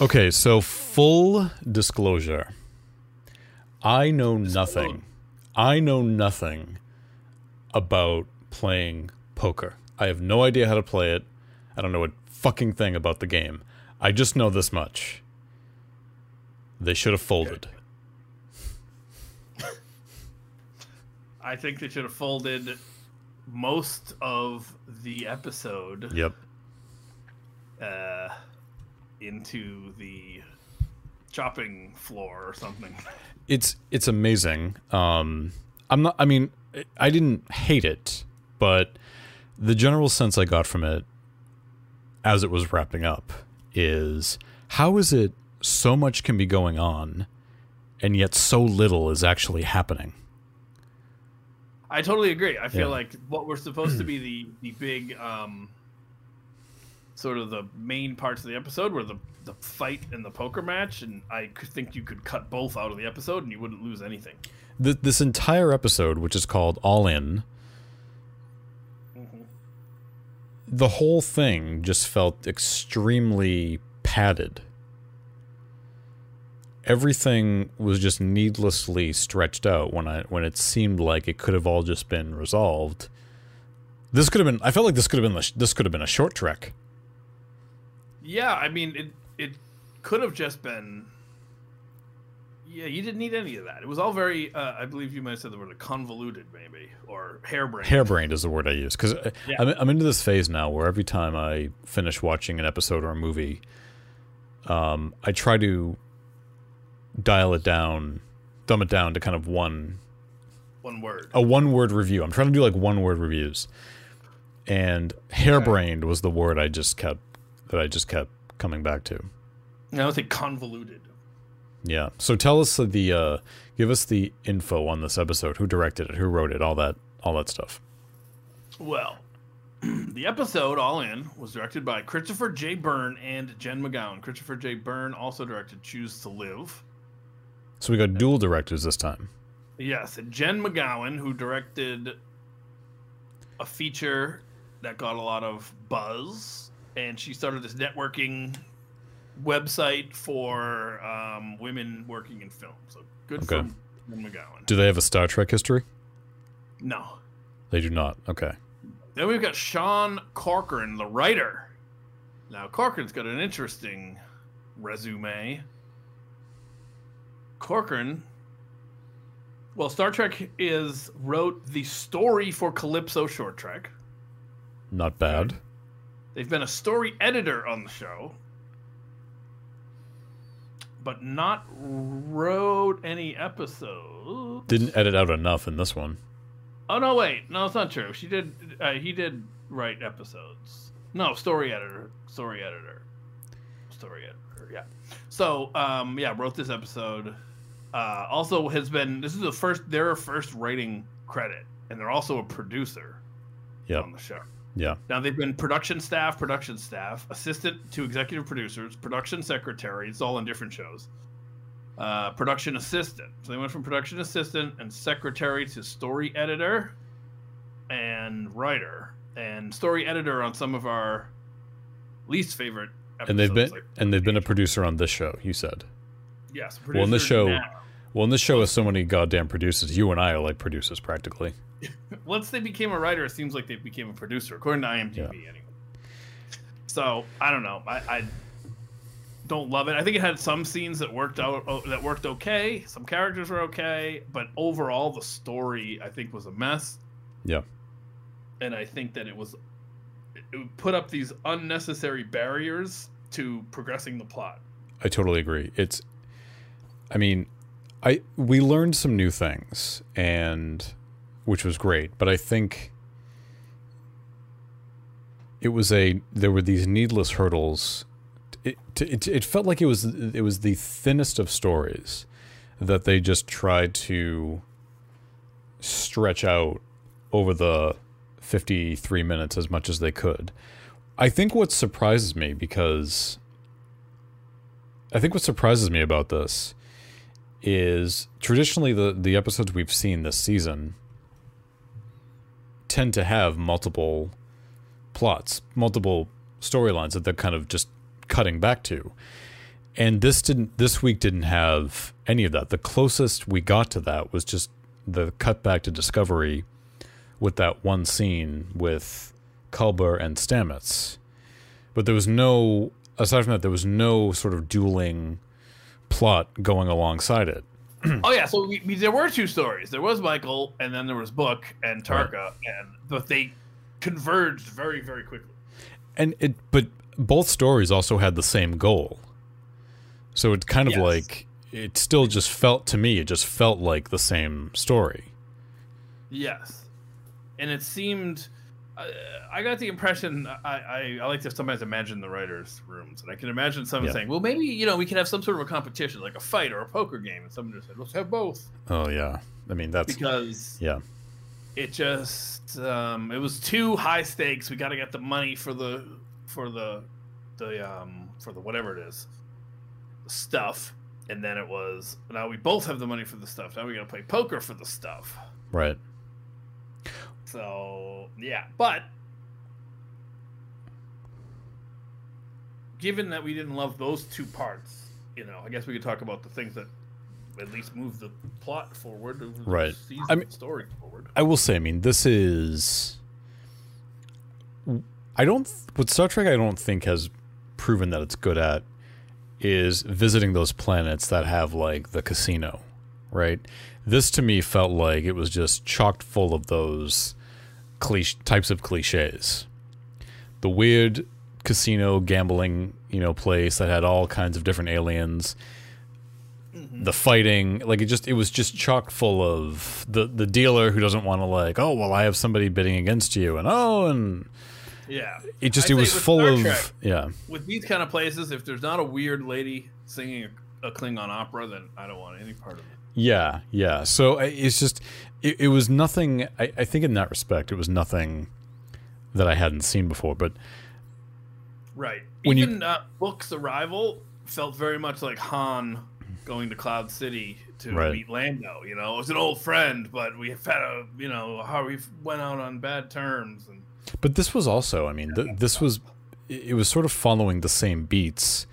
Okay, so full disclosure. I know nothing. I know nothing about playing poker. I have no idea how to play it. I don't know a fucking thing about the game. I just know this much. They should have folded. I think they should have folded most of the episode Yep. uh, into the chopping floor or something. It's it's amazing. Um I'm not I mean I didn't hate it, but the general sense I got from it as it was wrapping up is how is it so much can be going on and yet so little is actually happening? I totally agree. I feel Yeah. like what we're supposed to be the the big um sort of the main parts of the episode were the the fight and the poker match and I think you could cut both out of the episode and you wouldn't lose anything. Th- this entire episode, which is called All In, mm-hmm. the whole thing just felt extremely padded. Everything was just needlessly stretched out when I when it seemed like it could have all just been resolved. This could have been. I felt like this could have been. This could have been a short trek. Yeah, I mean it it could have just been yeah, you didn't need any of that. It was all very, uh, I believe you might have said the word convoluted, maybe, or harebrained. Harebrained is the word I use because Yeah. I'm, I'm into this phase now where every time I finish watching an episode or a movie, um, I try to dial it down, dumb it down to kind of one One word. a one word review. I'm trying to do like one word reviews, and harebrained was the word I just kept that I just kept coming back to. I would say convoluted. Yeah. So tell us the uh, give us the info on this episode. Who directed it? Who wrote it? All that all that stuff. Well, the episode, all in, was directed by Christopher J. Byrne and Jen McGowan. Christopher J. Byrne also directed Choose to Live. So we got dual directors this time. Yes, and Jen McGowan, who directed a feature that got a lot of buzz, and she started this networking website for um, women working in film. So good Okay. for McGowan. Do they have a Star Trek history? No. They do not. Okay. Then we've got Sean Corcoran, the writer. Now, Corcoran's got an interesting resume. Corcoran, well, Star Trek is wrote the story for Calypso Short Trek. Not bad. They've been a story editor on the show, but not wrote any episodes. Didn't edit out enough in this one. Oh no, wait, no, it's not true. She did. Uh, he did write episodes. No, story editor, story editor, story editor. Yeah. So, um, yeah, wrote this episode. Uh, also has been. This is the first their first writing credit, and they're also a producer Yep. on the show. Yeah. Now they've been production staff, production staff, assistant to executive producers, production secretary. It's all in different shows. Uh, production assistant. So they went from production assistant and secretary to story editor and writer and story editor on some of our least favorite. Episodes, And they've been like- and they've been a producer on this show. You said. yes. Well, in this show- now. Well, in this show has so many goddamn producers. You and I are like producers practically. once they became a writer, it seems like they became a producer, according to IMDb, anyway. So I don't know. I, I don't love it. I think it had some scenes that worked out oh, that worked okay. Some characters were okay, but overall, the story I think was a mess. Yeah. And I think that it was it put up these unnecessary barriers to progressing the plot. I totally agree. It's I mean, I we learned some new things and which was great, but I think it was a there were these needless hurdles. It it, it felt like it was it was the thinnest of stories that they just tried to stretch out over the 53 minutes as much as they could. I think what surprises me because I think what surprises me about this is traditionally the the episodes we've seen this season tend to have multiple plots, multiple storylines that they're kind of just cutting back to. and this didn't this week didn't have any of that. The closest we got to that was just the cut back to Discovery with that one scene with Culber and Stamets. But there was no aside from that, there was no sort of dueling plot going alongside it. oh yeah, so we, we, there were two stories. There was Michael, and then there was Book and Tarka, right. and but they converged very very quickly. And it, but both stories also had the same goal. So it's kind of yes. like it still just felt to me. It just felt like the same story. Yes, and it seemed I got the impression I, I, I, like to sometimes imagine the writers' rooms, and I can imagine someone yeah. saying, "Well, maybe you know we can have some sort of a competition, like a fight or a poker game," and someone just said, "Let's have both." Oh yeah, I mean that's because yeah, it just um, it was too high stakes. We got to get the money for the for the the um for the whatever it is, the stuff, and then it was now we both have the money for the stuff. Now we got to play poker for the stuff. Right. So yeah, but given that we didn't love those two parts, you know, I guess we could talk about the things that at least move the plot forward, right? I mean, story forward. I will say, I mean, this is. I don't what Star Trek I don't think has proven that it's good at is visiting those planets that have like the casino, right? This to me felt like it was just chocked full of those cliche, types of cliches. The weird casino gambling, you know, place that had all kinds of different aliens. Mm-hmm. The fighting, like it just it was just chock full of the the dealer who doesn't want to like, oh well, I have somebody bidding against you, and oh, and yeah, it just I it was full Star of Trek, yeah. With these kind of places, if there's not a weird lady singing a, a Klingon opera, then I don't want any part of it. Yeah, yeah. So it's just it, it was nothing. I, I think in that respect, it was nothing that I hadn't seen before. But right, when even you, uh, Book's arrival felt very much like Han going to Cloud City to right. meet Lando. You know, it was an old friend, but we had a you know how we went out on bad terms. And but this was also, I mean, th- this was it was sort of following the same beats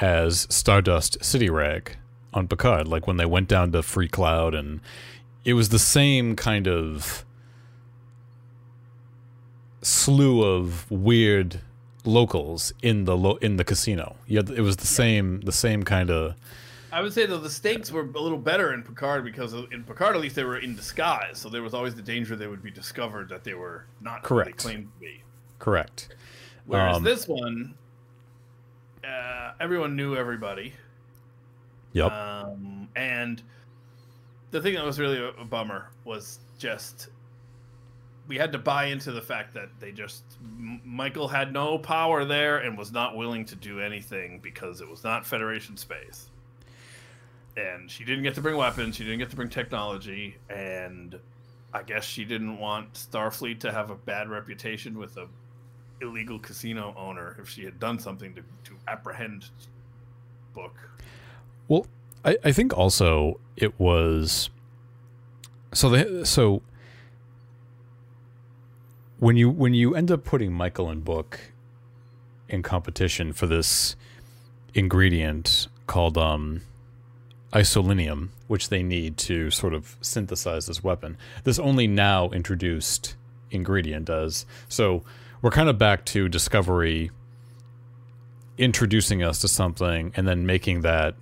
as Stardust City Rag on Picard, like when they went down to Free Cloud, and it was the same kind of slew of weird locals in the lo- in the casino. Yeah, it was the same the same kind of. I would say though the stakes were a little better in Picard because in Picard at least they were in disguise, so there was always the danger they would be discovered that they were not correct claimed to be. Correct. Whereas um, this one, uh, everyone knew everybody. Yep. Um, and the thing that was really a, a bummer was just we had to buy into the fact that they just Michael had no power there and was not willing to do anything because it was not Federation space. And she didn't get to bring weapons, she didn't get to bring technology, and I guess she didn't want Starfleet to have a bad reputation with a illegal casino owner if she had done something to, to apprehend book. Well, I, I think also it was so the so when you when you end up putting Michael and Book in competition for this ingredient called um, isolinium, which they need to sort of synthesize this weapon. This only now introduced ingredient does. So we're kind of back to Discovery introducing us to something and then making that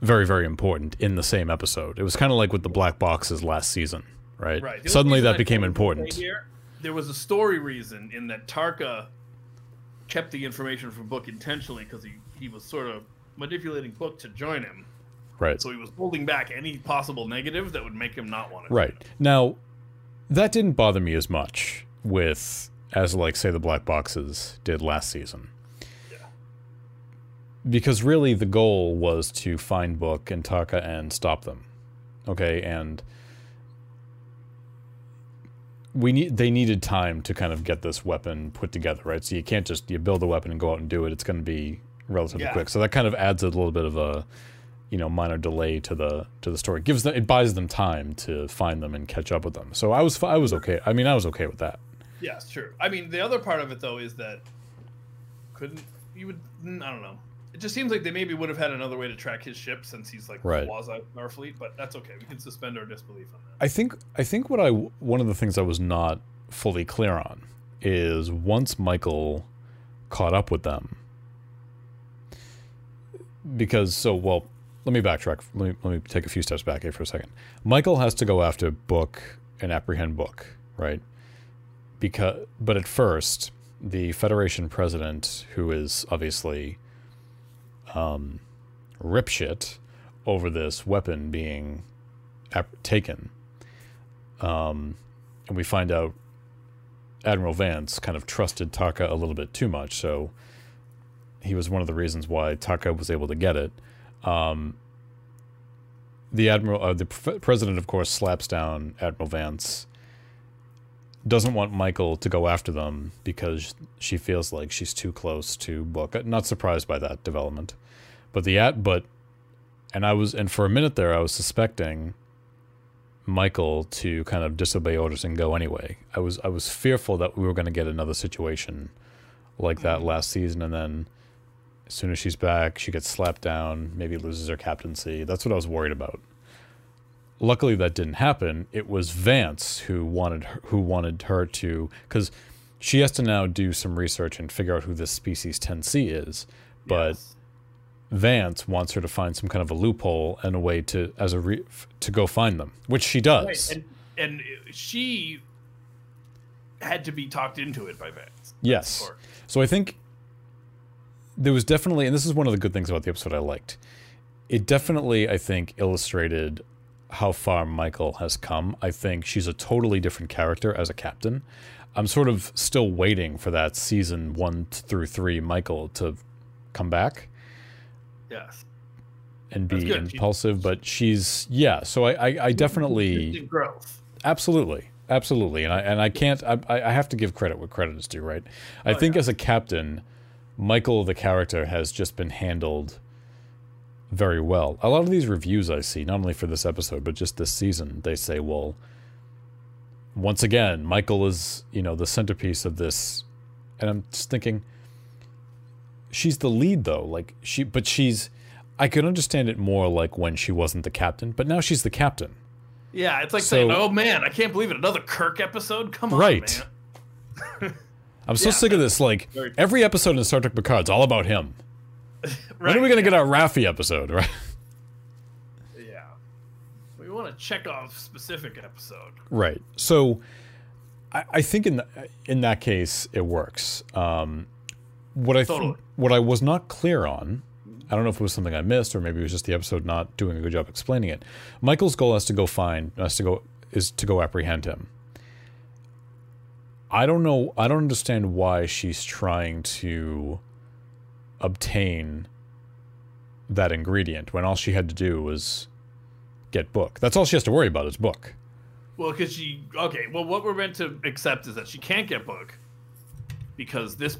very very important in the same episode. It was kind of like with the black boxes last season, right? Right. Suddenly that became important. Here, there was a story reason in that Tarka kept the information from Book intentionally because he he was sort of manipulating Book to join him. Right. So he was holding back any possible negative that would make him not want to. Right. Now, that didn't bother me as much with as like say the black boxes did last season because really the goal was to find Book and Tarka and stop them. Okay, and we need they needed time to kind of get this weapon put together, right? So you can't just you build a weapon and go out and do it. It's going to be relatively yeah. quick. So that kind of adds a little bit of a you know minor delay to the to the story. It gives them it buys them time to find them and catch up with them. So I was I was okay. I mean I was okay with that. Yes, true. I mean the other part of it though is that couldn't you would mm, I don't know It just seems like they maybe would have had another way to track his ship since he's like Right. quasi Starfleet, but that's okay. We can suspend our disbelief on that. I think I think what I one of the things I was not fully clear on is once Michael caught up with them because so well let me backtrack let me, let me take a few steps back here for a second michael has to go after book and apprehend book right because but at first the federation president who is obviously um ripshit over this weapon being ap- taken um and we find out admiral vance kind of trusted Tarka a little bit too much so he was one of the reasons why Tarka was able to get it. Um, the admiral, uh, the pre- president, of course, slaps down Admiral Vance. Doesn't want Michael to go after them because she feels like she's too close to Book. Uh, Not surprised by that development, but the at but, and I was and for a minute there I was suspecting Michael to kind of disobey orders and go anyway. I was I was fearful that we were going to get another situation like that last season, and then as soon as she's back, she gets slapped down, maybe loses her captaincy. That's what I was worried about. Luckily, that didn't happen. It was Vance who wanted her, who wanted her to because she has to now do some research and figure out who this species 10C is. But Yes. Vance wants her to find some kind of a loophole and a way to as a re, to go find them, which she does. Right, and and she had to be talked into it by Vance. Yes. So I think there was definitely, and this is one of the good things about the episode I liked. It definitely, I think, illustrated how far Michael has come. I think she's a totally different character as a captain. I'm sort of still waiting for that season one through three Michael to come back Yes. and be impulsive, but she's yeah. So I, I, I definitely growth. Absolutely, absolutely, and I and I can't. I I have to give credit what credit is due, right? I think as a captain, Michael the character has just been handled very well. A lot of these reviews I see, not only for this episode but just this season, they say, well, once again, Michael is you know the centerpiece of this, and I'm just thinking, she's the lead though, like she, but she's. I could understand it more like when she wasn't the captain, but now she's the captain. Yeah, it's like So- saying, "Oh man, I can't believe it! Another Kirk episode. Come on, Right. I'm so Yeah, sick of this. Like every episode in Star Trek Picard's all about him. When are we gonna get our Raffi episode? Right? Yeah. We want to check off specific episode. Right. So, I, I think in the, in that case it works. Um, what I th- what I was not clear on, I don't know if it was something I missed or maybe it was just the episode not doing a good job explaining it. Michael's goal has to go find has to go is to go apprehend him. I don't know. I don't understand why she's trying to obtain that ingredient when all she had to do was get book. That's all she has to worry about is book. Well, because she okay. Well, what we're meant to accept is that she can't get book because this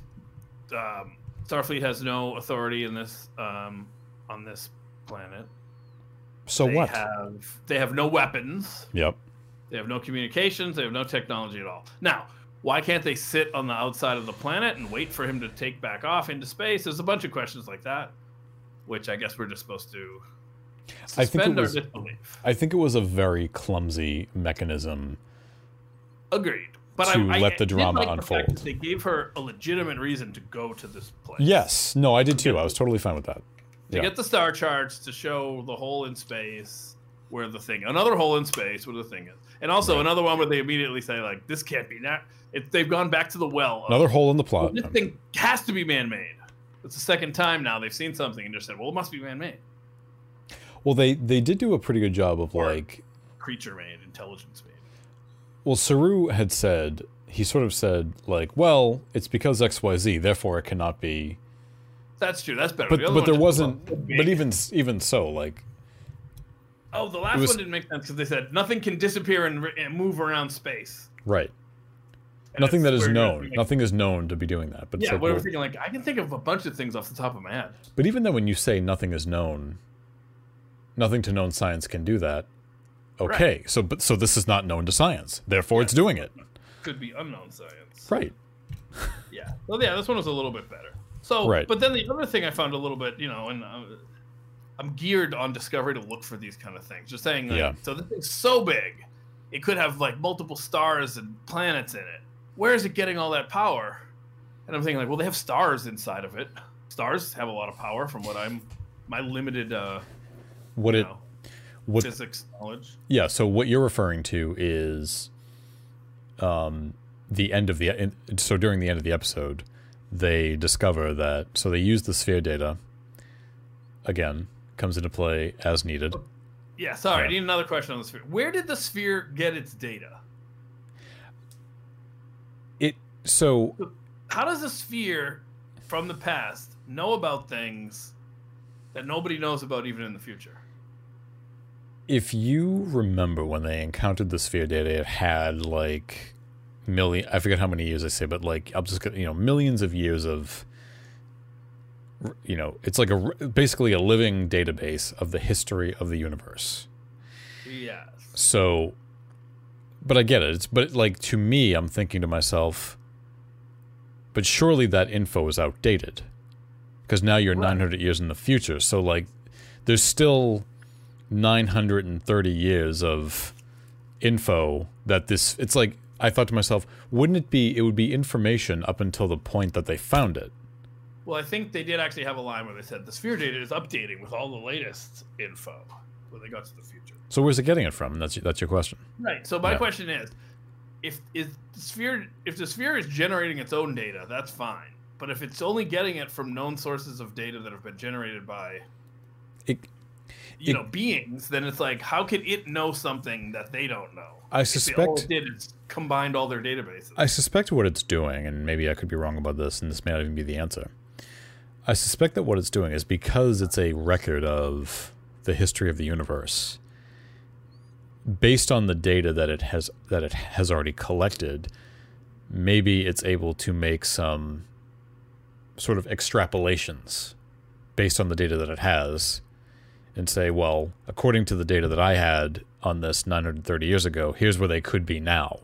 um, Starfleet has no authority in this um, on this planet. So they what? have they have no weapons. Yep. They have no communications. They have no technology at all. Now, why can't they sit on the outside of the planet and wait for him to take back off into space? There's a bunch of questions like that, which I guess we're just supposed to I think was-. I think it was a very clumsy mechanism. Agreed. But to I, I, let the I drama like the unfold. they gave her a legitimate reason to go to this place. Yes. No, I did too. I was totally fine with that. To Yeah. get the star charts to show the hole in space where the thing, another hole in space where the thing is, and also Right. another one where they immediately say like, "This can't be that." It, they've gone back to the well. of, Another hole in the "Well, plot. this thing has to be man-made. It's the second time now they've seen something and just said, "Well, it must be man-made, Well, they they did do a pretty good job of Or- like. creature-made, intelligence-made." Well, Saru had said he sort of said like, well, it's because X Y Z, therefore it cannot be. That's true. That's better. But The but there wasn't. But even even so, like oh, the last was- one didn't make sense because they said nothing can disappear and, re- and move around space. right, And nothing that is known. like- Nothing is known to be doing that. But Yeah, like, what we're thinking like I can think of a bunch of things off the top of my head. but even though when you say nothing is known, nothing to known science can do that. Okay, so but so this is not known to science, therefore it's doing it. Could be unknown science. Right. Yeah. Well, yeah, this one was a little bit better. So, Right. but then the other thing I found a little bit, you know, and uh, I'm geared on Discovery to look for these kind of things. Just saying, like, Yeah. so this thing's so big, it could have like multiple stars and planets in it. Where is it getting all that power? And I'm thinking, like, well, they have stars inside of it. Stars have a lot of power, from what I'm, my limited, uh, What it know, what physics knowledge. Yeah, so what you're referring to is um, the end of the in, so during the end of the episode, they discover that so they use the sphere data again comes into play as needed. Yeah, sorry, I need another question on the sphere. Where did the sphere get its data? It so how does a sphere from the past know about things that nobody knows about even in the future? if you remember when they encountered the sphere data, it had like million I forget how many years I say, but like I'll just you know millions of years of you know it's like a basically a living database of the history of the universe. Yes. So, but I get it. It's but like to me, I'm thinking to myself, but surely that info is outdated because now you're Right. 900 years in the future. So like, there's still 930 years of info that this. It's like I thought to myself, wouldn't it be? It would be information up until the point that they found it. Well, I think they did actually have a line where they said the sphere data is updating with all the latest info when they got to the future. So where's it getting it from? That's that's your question. Right. So my Yeah. question is, if is the sphere if the sphere is generating its own data, that's fine. But if it's only getting it from known sources of data that have been generated by It, you It- know beings, then it's like how could it know something that they don't know? I all suspect. it did is combined all their databases. I suspect what it's doing, and maybe I could be wrong about this, and this may not even be the answer. I suspect that what it's doing is because it's a record of the history of the universe, based on the data that it has that it has already collected, maybe it's able to make some sort of extrapolations based on the data that it has and say, well, according to the data that I had on this 930 years ago, here's where they could be now.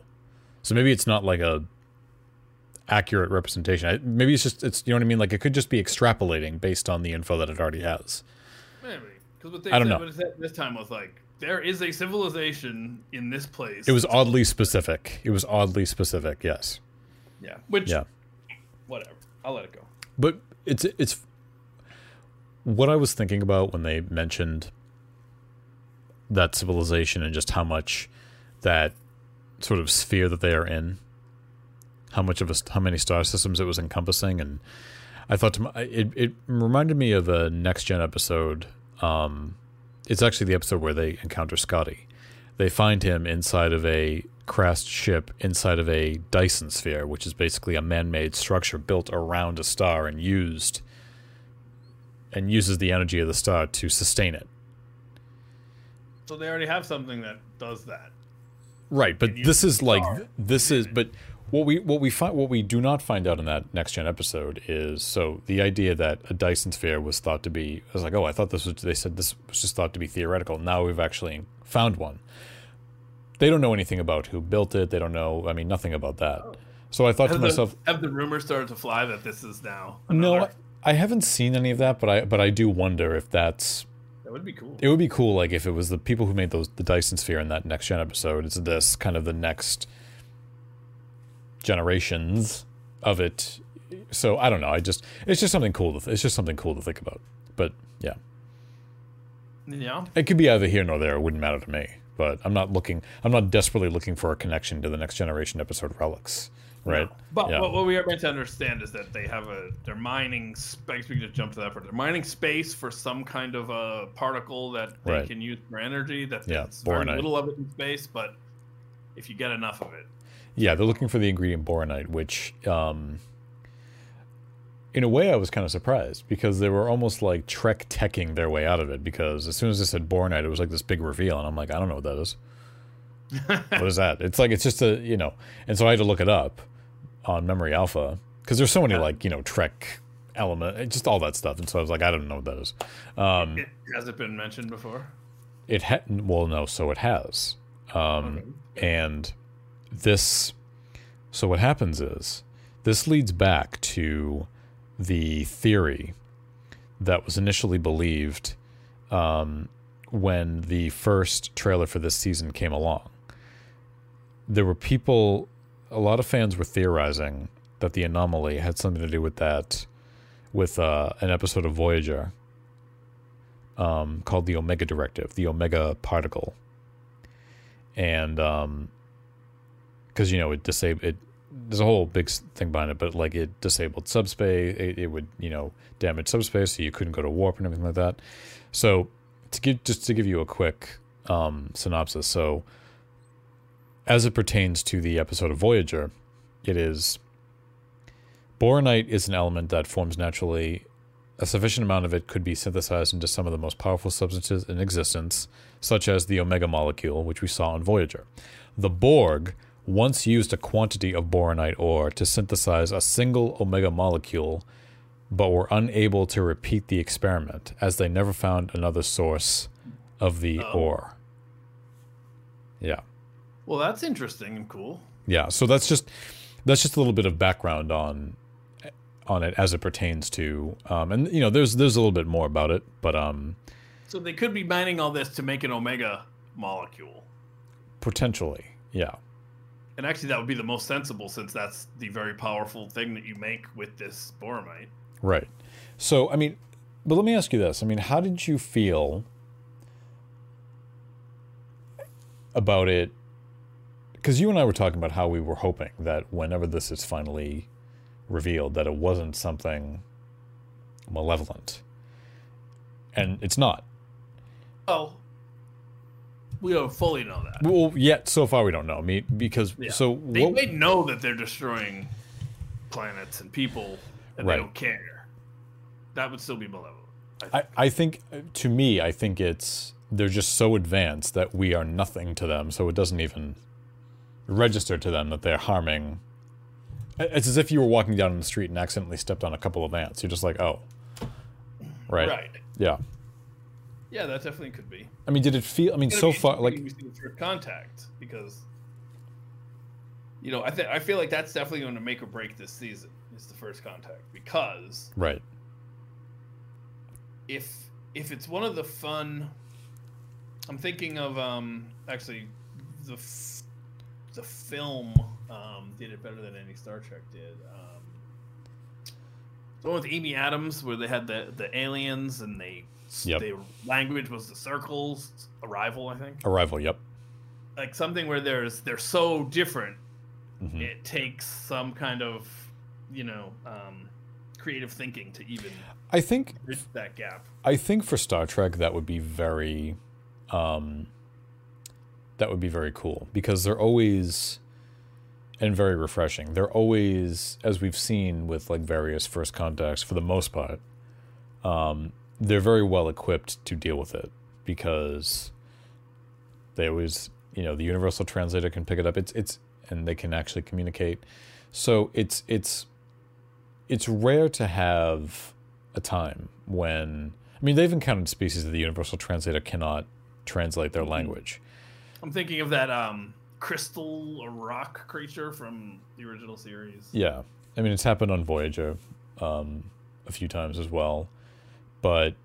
So maybe it's not like a accurate representation. I, maybe it's just it's you know what I mean. Like it could just be extrapolating based on the info that it already has. Maybe because what they I don't said know. this time was like there is a civilization in this place. It was oddly specific. It was oddly specific. Yes. yeah, which Yeah. whatever. I'll let it go. But it's it's what I was thinking about when they mentioned that civilization and just how much that sort of sphere that they are in, how much of a how many star systems it was encompassing, and I thought to my, it it reminded me of a next gen episode. Um, it's actually the episode where they encounter Scotty. They find him inside of a crashed ship inside of a Dyson sphere, which is basically a man-made structure built around a star and used and uses the energy of the star to sustain it. So they already have something that does that. Right, but this is like this is but what we what we find what we do not find out in that next gen episode is so the idea that a Dyson sphere was thought to be I was like oh I thought this was they said this was just thought to be theoretical now we've actually found one. They don't know anything about who built it. They don't know I mean nothing about that. So I thought Have to the, myself have the rumors started to fly that this is now? no another- I, I haven't seen any of that but I but I do wonder if that's that would be cool. it would be cool like if it was the people who made those the Dyson Sphere in that next gen episode. It's this kind of the next generations of it. So I don't know. I just it's just something cool. To th- it's just something cool to think about. But yeah, Yeah. it could be either here nor there. It wouldn't matter to me. But I'm not looking. I'm not desperately looking for a connection to the next generation episode relics. Right. But Yeah. what, what we are meant to understand is that they have a they're mining space. We can just jump to that part. They're mining space for some kind of a particle that they Right. can use for energy. That Yeah, very little of it in space, but if you get enough of it, Yeah, they're looking for the ingredient boronite, which, um, in a way, I was kind of surprised because they were almost like Trek teching their way out of it. Because as soon as they said boronite, it was like this big reveal, and I'm like, I don't know what that is. what is that? It's like it's just a you know, and so I had to look it up on Memory Alpha because there's so many like you know Trek element, just all that stuff, and so I was like, I don't know what that is. Um, it, has it been mentioned before? it had well, no, so it has. Um, and this, so what happens is this leads back to the theory that was initially believed um, when the first trailer for this season came along. There were people, a lot of fans were theorizing that the anomaly had something to do with that, with uh, an episode of Voyager um, called the Omega Directive, the Omega Particle, and um, because you know it disabled it. There's a whole big thing behind it, but like it disabled subspace. It, it would you know damage subspace, so you couldn't go to warp and everything like that. So to give just to give you a quick um, synopsis, so as it pertains to the episode of Voyager, it is boronite is an element that forms naturally. A sufficient amount of it could be synthesized into some of the most powerful substances in existence, such as the omega molecule, which we saw on Voyager. The Borg once used a quantity of boronite ore to synthesize a single omega molecule, but were unable to repeat the experiment as they never found another source of the Oh. ore. Yeah. Well, that's interesting and cool. Yeah, so that's just that's just a little bit of background on on it as it pertains to um and you know there's there's a little bit more about it, but um So they could be mining all this to make an omega molecule. potentially, yeah. And actually, that would be the most sensible since that's the very powerful thing that you make with this boronite. Right. So, I mean, but let me ask you this. I mean, how did you feel about it? Because you and I were talking about how we were hoping that whenever this is finally revealed, that it wasn't something malevolent. And it's not. Oh, we don't fully know that. Well, yet so far we don't know. I mean, because Yeah. so They what? may know that they're destroying planets and people, and Right. they don't care. That would still be malevolent. I I. I think to me, I think it's they're just so advanced that we are nothing to them, so it doesn't even register to them that they're harming. It's as if you were walking down the street and accidentally stepped on a couple of ants. You're just like, oh, right, right. yeah. Yeah, that definitely could be. I mean, did it feel? I mean, so far, like, when we see the contact because you know I think I feel like that's definitely going to make or break this season. Is the first contact because right, if if it's one of the fun, I'm thinking of um actually the f- the film um did it better than any Star Trek did. Um, the one with Amy Adams where they had the the aliens and they Yep. their language was the circles. Arrival, I think. arrival. Yep. like something where there's they're so different Mhm. it takes some kind of you know um creative thinking to even I think bridge that gap I think for Star Trek that would be very um that would be very cool because they're always and very refreshing. They're always as we've seen with like various first contacts for the most part um they're very well equipped to deal with it because they always you know the universal translator can pick it up. It's it's and they can actually communicate. So it's it's it's rare to have a time when I mean they've encountered species that the universal translator cannot translate their language. i'm thinking of that um crystal or rock creature from the original series. Yeah, I mean it's happened on Voyager um, a few times as well, but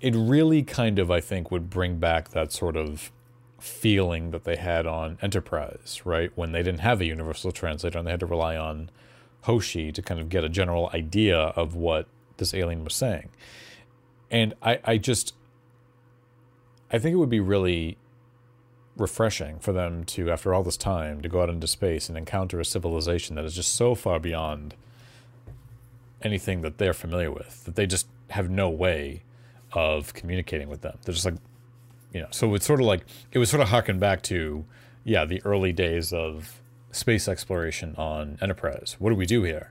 it really kind of I think would bring back that sort of feeling that they had on Enterprise, right? When they didn't have a universal translator and they had to rely on Hoshi to kind of get a general idea of what this alien was saying. And I, I just I think it would be really refreshing for them to, after all this time, to go out into space and encounter a civilization that is just so far beyond anything that they're familiar with that they just have no way of communicating with them. They're just like, you know, so it's sort of like, it was sort of harking back to, yeah, the early days of space exploration on Enterprise. What do we do here?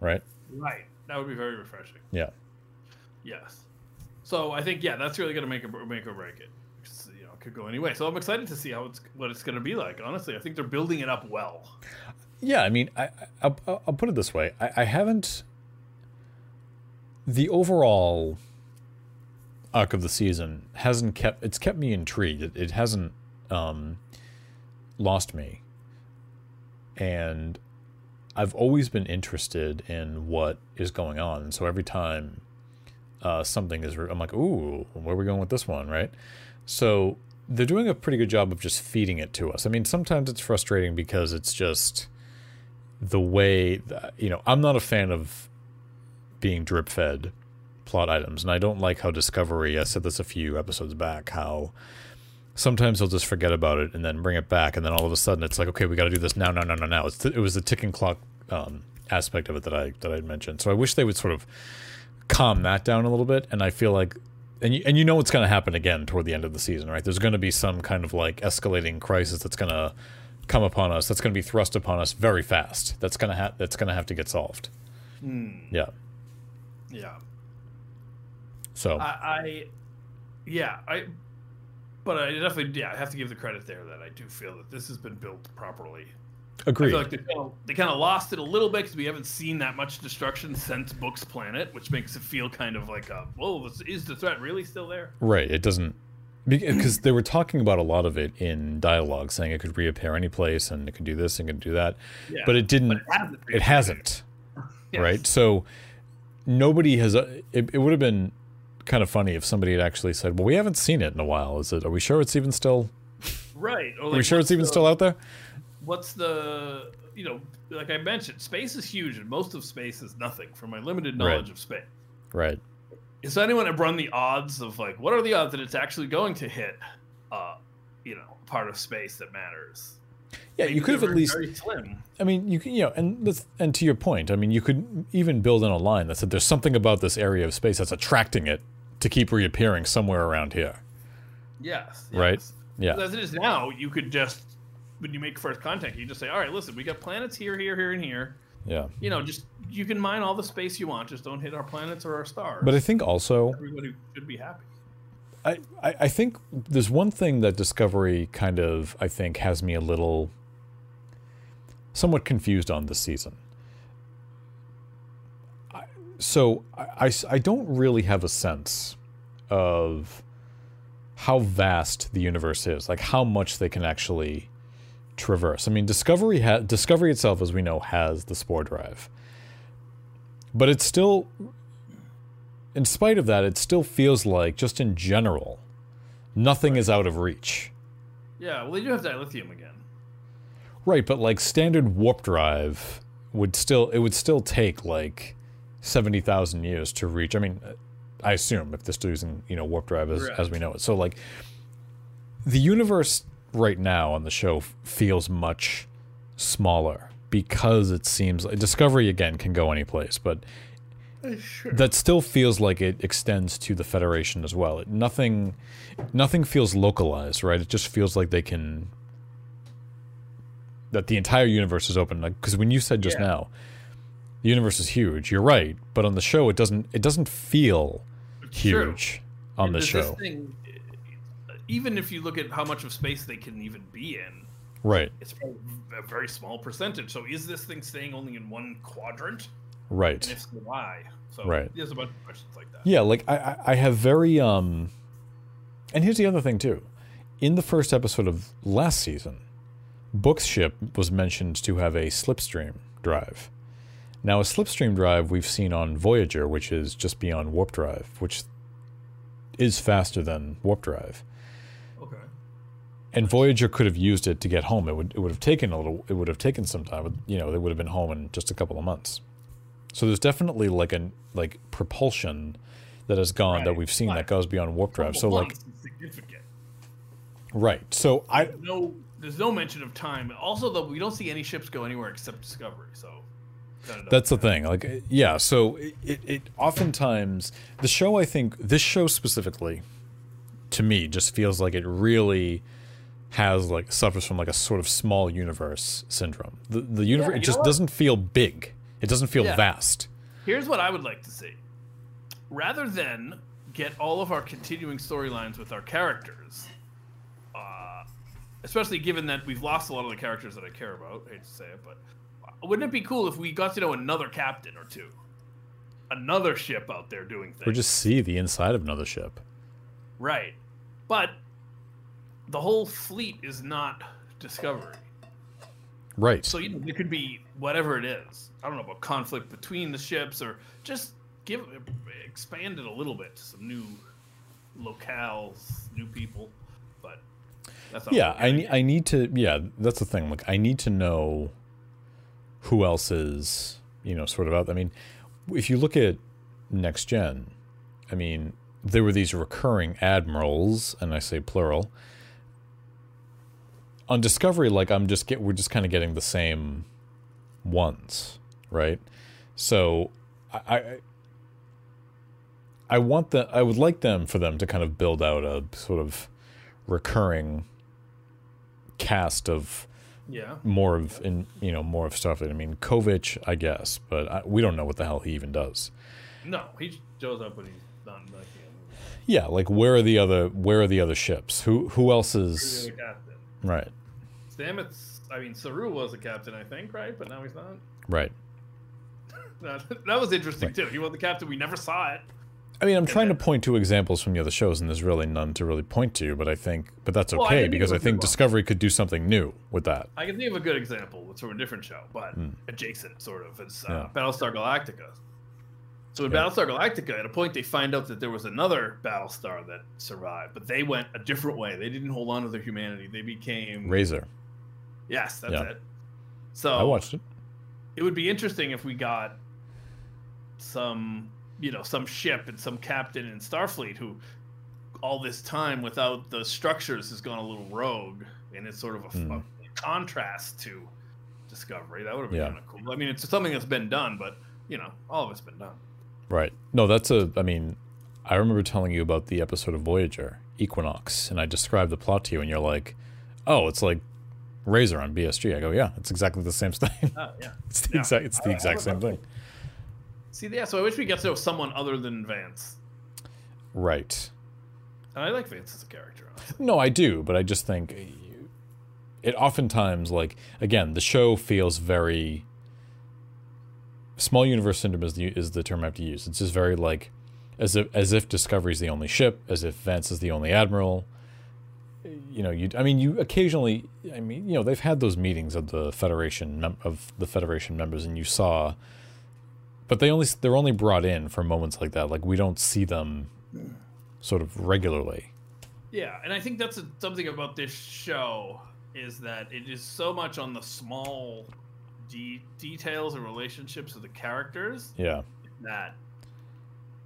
Right? right that would be very refreshing Yeah. yes so i think yeah that's really going to make or make or break it you know it could go anyway so i'm excited to see how it's what it's going to be like honestly i think they're building it up well Yeah, I mean, I, I I'll, I'll put it this way: I, I haven't. The overall arc of the season hasn't kept. It's kept me intrigued. It, it hasn't um, lost me, and I've always been interested in what is going on. So every time uh, something is, re- I'm like, ooh, where are we going with this one, right? So they're doing a pretty good job of just feeding it to us. I mean, sometimes it's frustrating because it's just the way that, you know, I'm not a fan of being drip fed plot items, and I don't like how Discovery, I said this a few episodes back, how sometimes they'll just forget about it and then bring it back, and then all of a sudden it's like, okay, we got to do this now, now, now, now, now. It's it was the ticking clock um, aspect of it that I that I mentioned. So I wish they would sort of calm that down a little bit, and I feel like. And you, and you know what's going to happen again toward the end of the season, right? There's going to be some kind of like escalating crisis that's going to come upon us. That's going to be thrust upon us very fast. That's going to ha- that's going to have to get solved. Hmm. Yeah. Yeah. So I, I yeah, I but I definitely yeah, I have to give the credit there that I do feel that this has been built properly. I agreed. feel like they kind of, they kind of lost it a little bit because we haven't seen that much destruction since Book's Planet, which makes it feel kind of like a whoa, is the threat really still there? Right. It doesn't because they were talking about a lot of it in dialogue, saying it could reappear any place and it could do this and it could do that, Yeah, but it didn't. but it hasn't. it hasn't. Yes. Right. So nobody has. uh, It, it would have been kind of funny if somebody had actually said, "Well, we haven't seen it in a while. Is it? Are we sure it's even still? Right. Or Are we sure it's even the- still out there?" What's the you know, like I mentioned, space is huge, and most of space is nothing. From my limited Right. knowledge of space, Right. Is anyone have run the odds of like what are the odds that it's actually going to hit, uh, you know, part of space that matters? Yeah, Maybe you could have at least. slim. I mean, you can, you know, and that's, and to your point, I mean, you could even build in a line that said there's something about this area of space that's attracting it to keep reappearing somewhere around here. Yes. Right. yes. Yeah. As it is now, you could just when you make first contact, you just say, "All right, listen, we got planets here, here, here, and here. Yeah. You know, just you can mine all the space you want. Just don't hit our planets or our stars." But I think also, everybody should be happy. I, I, I think there's one thing that Discovery kind of, I think, has me a little somewhat confused on this season. I, so I, I I don't really have a sense of how vast the universe is, like how much they can actually traverse. I mean, Discovery ha- Discovery itself, as we know, has the spore drive, but it's still in spite of that, it still feels like, just in general, nothing is out of reach. Yeah. Well, they do have dilithium again. Right, but like standard warp drive would still it would still take like seventy thousand years to reach. I mean, I assume if they're still using you know warp drive as as we know it. So like the universe right now on the show feels much smaller because it seems like Discovery again can go any place, but that still feels like it extends to the Federation as well. It, nothing, nothing feels localized, right? It just feels like they can. That the entire universe is open, because when you said just Yeah. now, the universe is huge. You're right, but on the show, it doesn't. It doesn't feel huge on the show, This thing, even if you look at how much of space they can even be in, right? it's a very small percentage. So is this thing staying only in one quadrant? Right. And if so, why? So Right. there's a bunch of questions like that. Yeah, like I, I- have very um and here's the other thing too. In the first episode of last season, Book's ship was mentioned to have a slipstream drive. Now a slipstream drive we've seen on Voyager, which is just beyond warp drive, which is faster than warp drive. And Voyager could have used it to get home. It would it would have taken a little it would have taken some time. You know, they would have been home in just a couple of months. So there's definitely like a like propulsion that has gone that we've seen but that goes beyond warp drive. So like significant. right. So I No, there's no mention of time. Also, though, we don't see any ships go anywhere except Discovery. So That's the thing. Like, yeah. So it, it, it oftentimes the show. I think this show specifically, to me, just feels like it really has like suffers from like a sort of small universe syndrome. The the universe you it just doesn't feel big. It doesn't feel Yeah. vast. Here's what I would like to see. Rather than get all of our continuing storylines with our characters, uh, especially given that we've lost a lot of the characters that I care about, I hate to say it, but wouldn't it be cool if we got to know another captain or two? Another ship out there doing things. Or just see the inside of another ship. Right. But the whole fleet is not Discovery. Right. So you know, there could be whatever it is. I don't know about conflict between the ships or just give expand it a little bit to some new locales, new people. But that's yeah, I I need to yeah, that's the thing. Like I need to know who else is, you know, sort of out. I mean, if you look at next gen, I mean, there were these recurring admirals, and I say plural. On Discovery, like I'm just get we're just kind of getting the same ones, right? So I, I I want the I would like them for them to kind of build out a sort of recurring cast of yeah. more of in you know more of stuff. I mean, Kovich, I guess, but I, we don't know what the hell he even does. No, he shows up when he's done. Like, Yeah, like where are the other where are the other ships? Who who else is right? Stamets. I mean, Saru was a captain, I think, right? But now he's not. Right. That, that was interesting too. He was the captain. We never saw it. I mean, I'm trying to point to examples from the other shows, and there's really none to really point to. But I think, but that's Well, I okay because I think. Discovery could do something new with that. I can think of a good example. It's from a different show, but adjacent, sort of. It's uh, Yeah. Battlestar Galactica. So in Yeah. Battlestar Galactica, at a point they find out that there was another Battlestar that survived, but they went a different way. They didn't hold on to their humanity. They became Razor. Yes, that's Yeah. it. So I watched it. it would be interesting if we got some you know some ship and some captain in starfleet who all this time without the structures has gone a little rogue and it's sort of a, Hmm. a contrast to discovery that would have been Yeah. kind of cool i mean it's something that's been done but you know all of it's been done Right. No, that's a. I mean, I remember telling you about the episode of Voyager, Equinox, and I described the plot to you, and you're like, "Oh, it's like Razor on BSG." I go, "Yeah, it's exactly the same thing. oh yeah it's the Yeah. exact. It's the oh, I- I exact same thing." see yeah so i wish we got to know someone other than vance Right. and i like vance as a character honestly. No, I do, but I just think uh, it oftentimes like again the show feels very small universe syndrome is the is the term I have to use. It's just very like as if as if Discovery's the only ship, as if Vance is the only admiral. You know, you I mean you occasionally I mean you know they've had those meetings of the Federation mem- of the Federation members, and you saw, but they only they're only brought in for moments like that. Like we don't see them sort of regularly. Yeah, and I think that's a, something about this show is that it is so much on the small de- details and relationships of the characters Yeah. that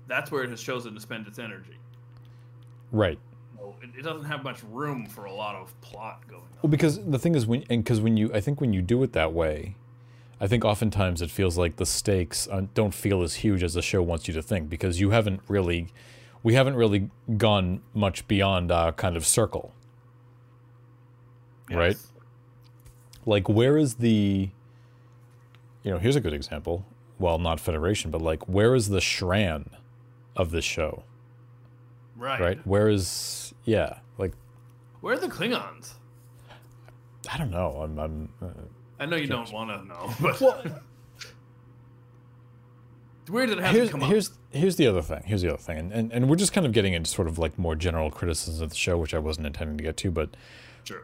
that's where it has chosen to spend its energy. Right. It, doesn't have much room for a lot of plot going on. Well, because the thing is, when and because when you, I think when you do it that way, I think oftentimes it feels like the stakes don't feel as huge as the show wants you to think because you haven't really, we haven't really gone much beyond our kind of circle. Right. Like, where is the, you know, here's a good example. Well, not Federation, but like, where is the Shran of this show? Right. Right. Where is, yeah, like, Where are the Klingons? I don't know. I'm, I'm, uh, I know you don't want to know, but it's weird that it hasn't here's come up. here's here's the other thing. Here's the other thing, and, and and we're just kind of getting into sort of like more general criticisms of the show, which I wasn't intending to get to. But Sure.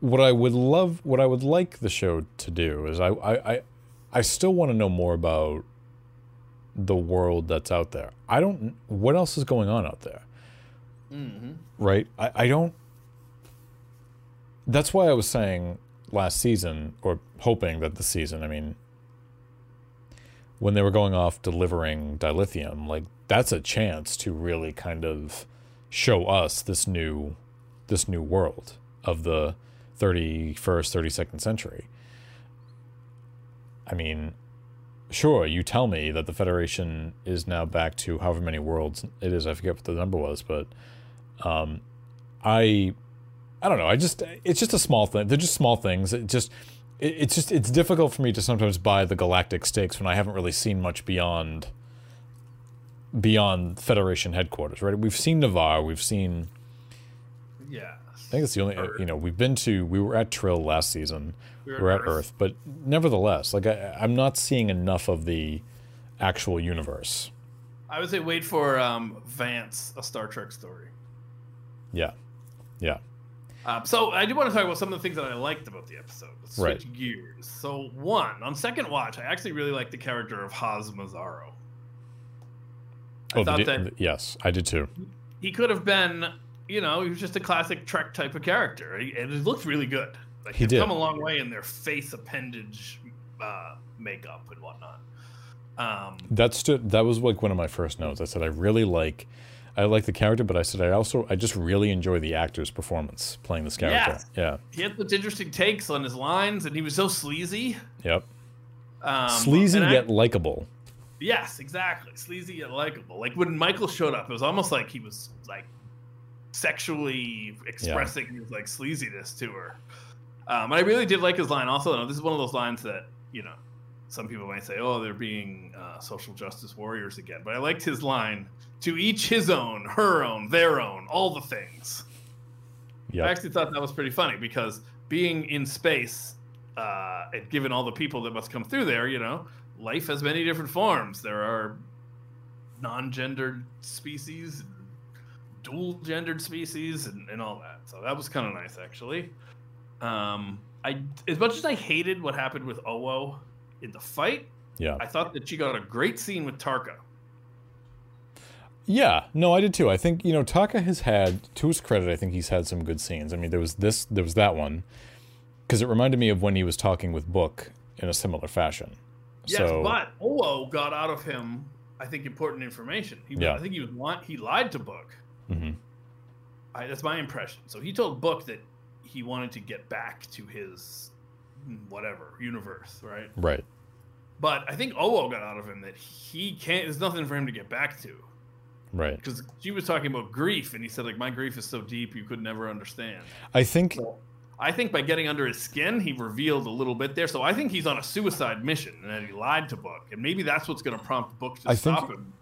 what I would love, what I would like the show to do is I I I, I still want to know more about the world that's out there. I don't. What else is going on out there? Mm-hmm. right? I, I don't. That's why I was saying last season, or hoping that the season, I mean, when they were going off delivering dilithium, like that's a chance to really kind of show us this new, this new world of the 31st, 32nd century. I mean, sure, you tell me that the Federation is now back to however many worlds it is. I forget what the number was, but um, I, I don't know. I just it's just a small thing. They're just small things. It just it, it's just it's difficult for me to sometimes buy the galactic stakes when I haven't really seen much beyond beyond Federation headquarters. Right? We've seen Ni'Var. We've seen. Yeah. I think it's the only you know we've been to. We were at Trill last season. We We were at Earth, but nevertheless, like I, I'm not seeing enough of the actual universe. I would say wait for um, Vance, a Star Trek story. Yeah, yeah. Uh, so I do want to talk about some of the things that I liked about the episode. Let's switch Right. gears. So one, on second watch, I actually really liked the character of Haz Mazaro. I Oh, the thought di- that the- yes, I did too. he could have been, you know, he was just a classic Trek type of character, He- and it looked really good. Like He did. come a long way in their face appendage uh, makeup and whatnot. Um, That stood. That was like one of my first notes. I said I really like, I like the character, but I said I also I just really enjoy the actor's performance playing this character. Yes. Yeah. he had such interesting takes on his lines, and he was so sleazy. Yep. Um, Sleazy yet likable. Yes, exactly. Sleazy yet likable. Like when Michael showed up, it was almost like he was like sexually expressing his like sleaziness to her. Um, and I really did like his line. Also, this is one of those lines that you know some people might say, "Oh, they're being uh, social justice warriors again." But I liked his line: "To each his own, her own, their own, all the things." I actually thought that was pretty funny because being in space, uh, and given all the people that must come through there, you know, life has many different forms. There are non-gendered species, dual-gendered species, and, and all that. So that was kind of nice, actually. Um, I as much as I hated what happened with Owo in the fight, Yeah. I thought that she got a great scene with Tarka. Yeah, no, I did too. I think you know Tarka has had, to his credit, I think he's had some good scenes. I mean, there was this, there was that one, because it reminded me of when he was talking with Book in a similar fashion. Yes, so but Owo got out of him, I think, important information. He, Yeah. I think he was he lied to Book. Mhm. I, that's my impression. So he told Book that he wanted to get back to his whatever universe, right? right, But I think Owo got out of him that he can't. There's nothing for him to get back to right. because she was talking about grief, and he said like my grief is so deep you could never understand. I think I think by getting under his skin, he revealed a little bit there. So I think he's on a suicide mission, and that he lied to Book, and maybe that's what's going to prompt Book to I think- stop him.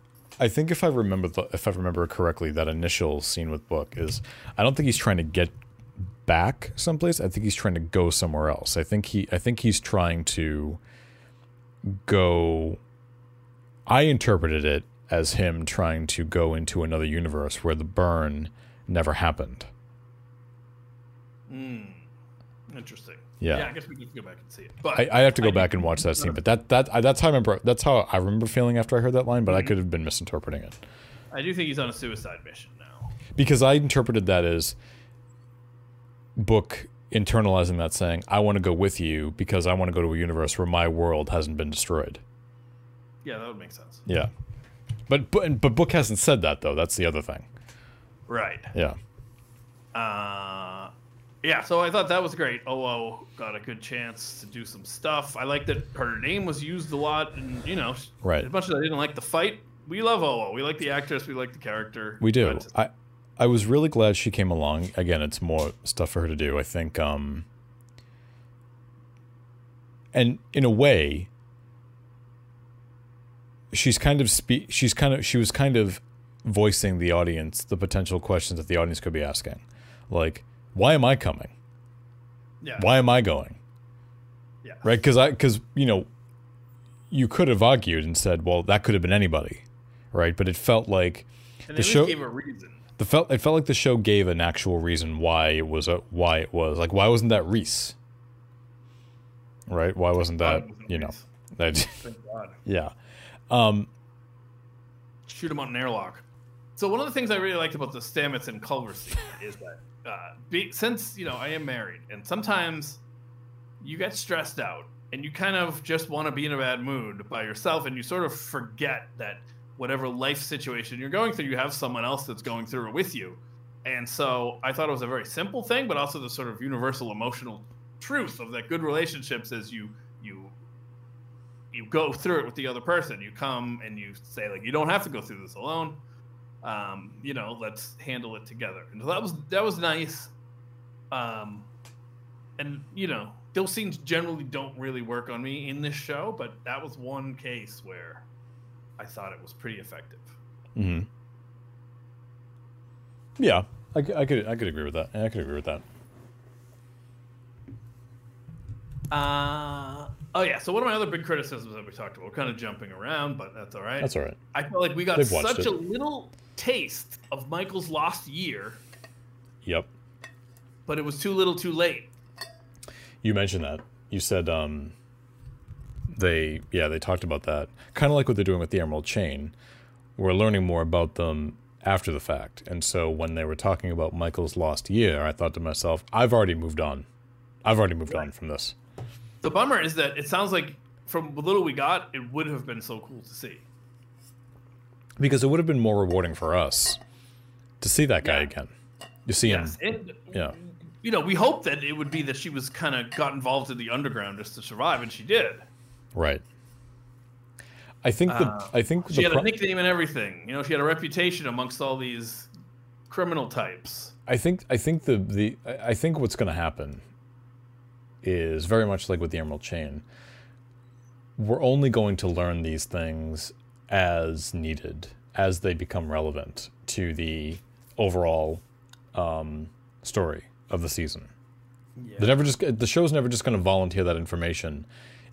I think if I remember the, if I remember correctly, that initial scene with Book is I don't think he's trying to get back someplace. I think he's trying to go somewhere else. I think he I think he's trying to go. I interpreted it as him trying to go into another universe where the burn never happened. Hmm. Interesting. Yeah. Yeah, I guess we could go back and see it. But I, I have to go I back and watch that scene, but that that I, that's how I remember. That's how I remember feeling after I heard that line. But Mm-hmm. I could have been misinterpreting it. I do think he's on a suicide mission now. because I interpreted that as book internalizing that saying I want to go with you because I want to go to a universe where my world hasn't been destroyed. Yeah, that would make sense. Yeah. But but but book hasn't said that though. That's the other thing. Right. Yeah. Uh, yeah, so I thought that was great. Owo got a good chance to do some stuff. I like that her name was used a lot, and you know, Right. as much as I didn't like the fight, we love Owo. We like the actress. We like the character. We do. I I was really glad she came along. Again, it's more stuff for her to do. I think um and in a way she's kind of spe- she's kind of she was kind of voicing the audience the potential questions that the audience could be asking. Like, why am I coming? yeah, Why am I going? yeah, Right? Cuz I cuz you know you could have argued and said, well, that could have been anybody. Right? But it felt like And the show- show gave a reason. The felt it felt like the show gave an actual reason why it was a why it was like why wasn't that Rhys? Right? Why wasn't that you know that Thank God. yeah um shoot him on an airlock. So one of the things I really liked about the Stamets and Culber scene is that uh, be, since you know I am married, and sometimes you get stressed out and you kind of just want to be in a bad mood by yourself, and you sort of forget that whatever life situation you're going through, you have someone else that's going through it with you. And so I thought it was a very simple thing, but also the sort of universal emotional truth of that good relationships is you you you go through it with the other person. You come and you say like, you don't have to go through this alone. Um, you know, let's handle it together. And that was that was nice. Um, and you know, those scenes generally don't really work on me in this show, but that was one case where I thought it was pretty effective. mhm. yeah I, I could I could agree with that I could agree with that Uh, oh yeah. So one of my other big criticisms that we talked about, we're kind of jumping around, but that's all right. that's all right I felt like we got They've such a little taste of Michael's lost year yep but it was too little, too late. You mentioned that. You said um, they yeah they talked about that kind of like what they're doing with the Emerald Chain. We're learning more about them after the fact, and so when they were talking about Michael's lost year, I thought to myself, I've already moved on. I've already moved on from this. The bummer is that it sounds like from the little we got, it would have been so cool to see. Because it would have been more rewarding for us to see that guy Yeah. again. You see him, and yeah, you know, we hoped that it would be that she was kind of got involved in the underground just to survive, and she did. Right. I think the Uh, I think She the had pro- a nickname and everything. You know, she had a reputation amongst all these criminal types. I think I think the the I I think what's going to happen is very much like with the Emerald Chain. We're only going to learn these things as needed, as they become relevant to the overall um, story of the season. Yeah. They're never just the show's never just going to volunteer that information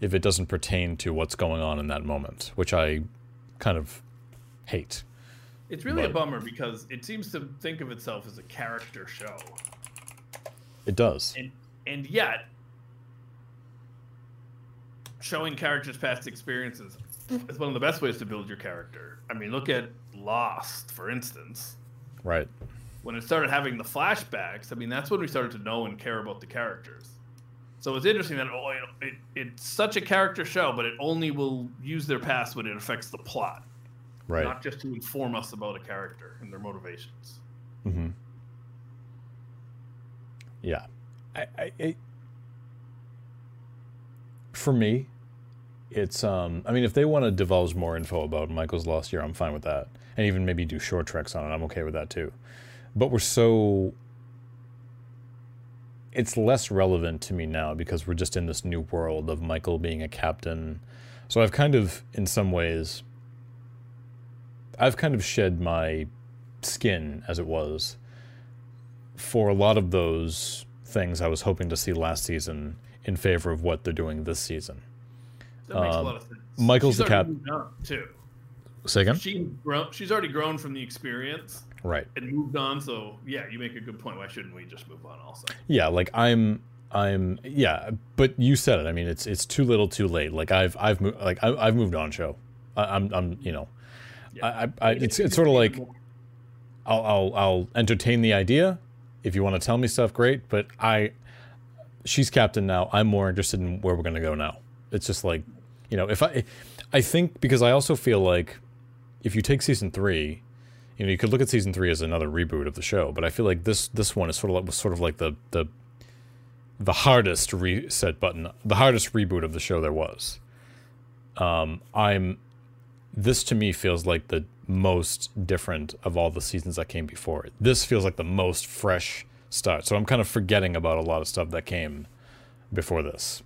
if it doesn't pertain to what's going on in that moment, which I kind of hate. It's really a bummer because it seems to think of itself as a character show, It does. and and yet showing characters' past experiences is one of the best ways to build your character. I mean, look at Lost, for instance. Right. When it started having the flashbacks, I mean, that's when we started to know and care about the characters. So it's interesting that oh, it, it, it's such a character show, but it only will use their past when it affects the plot, Right. not just to inform us about a character and their motivations. Mm-hmm. Yeah, I, I, it, for me, it's um. I mean, if they want to divulge more info about Michael's lost year, I'm fine with that, and even maybe do short treks on it. I'm okay with that too. But we're so. It's less relevant to me now because we're just in this new world of Michael being a captain. So I've kind of, in some ways, I've kind of shed my skin, as it was, for a lot of those things I was hoping to see last season in favor of what they're doing this season. That makes Um, a lot of sense. Michael's She's the already cap- moved on, too. Say again? She grown, she's already grown from the experience Right. and moved on. So yeah, you make a good point. Why shouldn't we just move on? Also, Yeah, like I'm I'm yeah, but you said it. I mean, it's it's too little, too late. Like I've I've moved like I, I've moved on. Show, I, I'm I'm you know, Yeah. I, I, I it's it's sort of like I'll I'll I'll entertain the idea. If you want to tell me stuff, great. But I, she's captain now. I'm more interested in where we're gonna go now. It's just like, you know, if I, I think because I also feel like, if you take season three, you know, you could look at season three as another reboot of the show. But I feel like this this one is sort of like was sort of like the the, the hardest reset button, the hardest reboot of the show there was. Um, I'm this to me feels like the most different of all the seasons that came before it. This feels like the most fresh start. So I'm kind of forgetting about a lot of stuff that came before this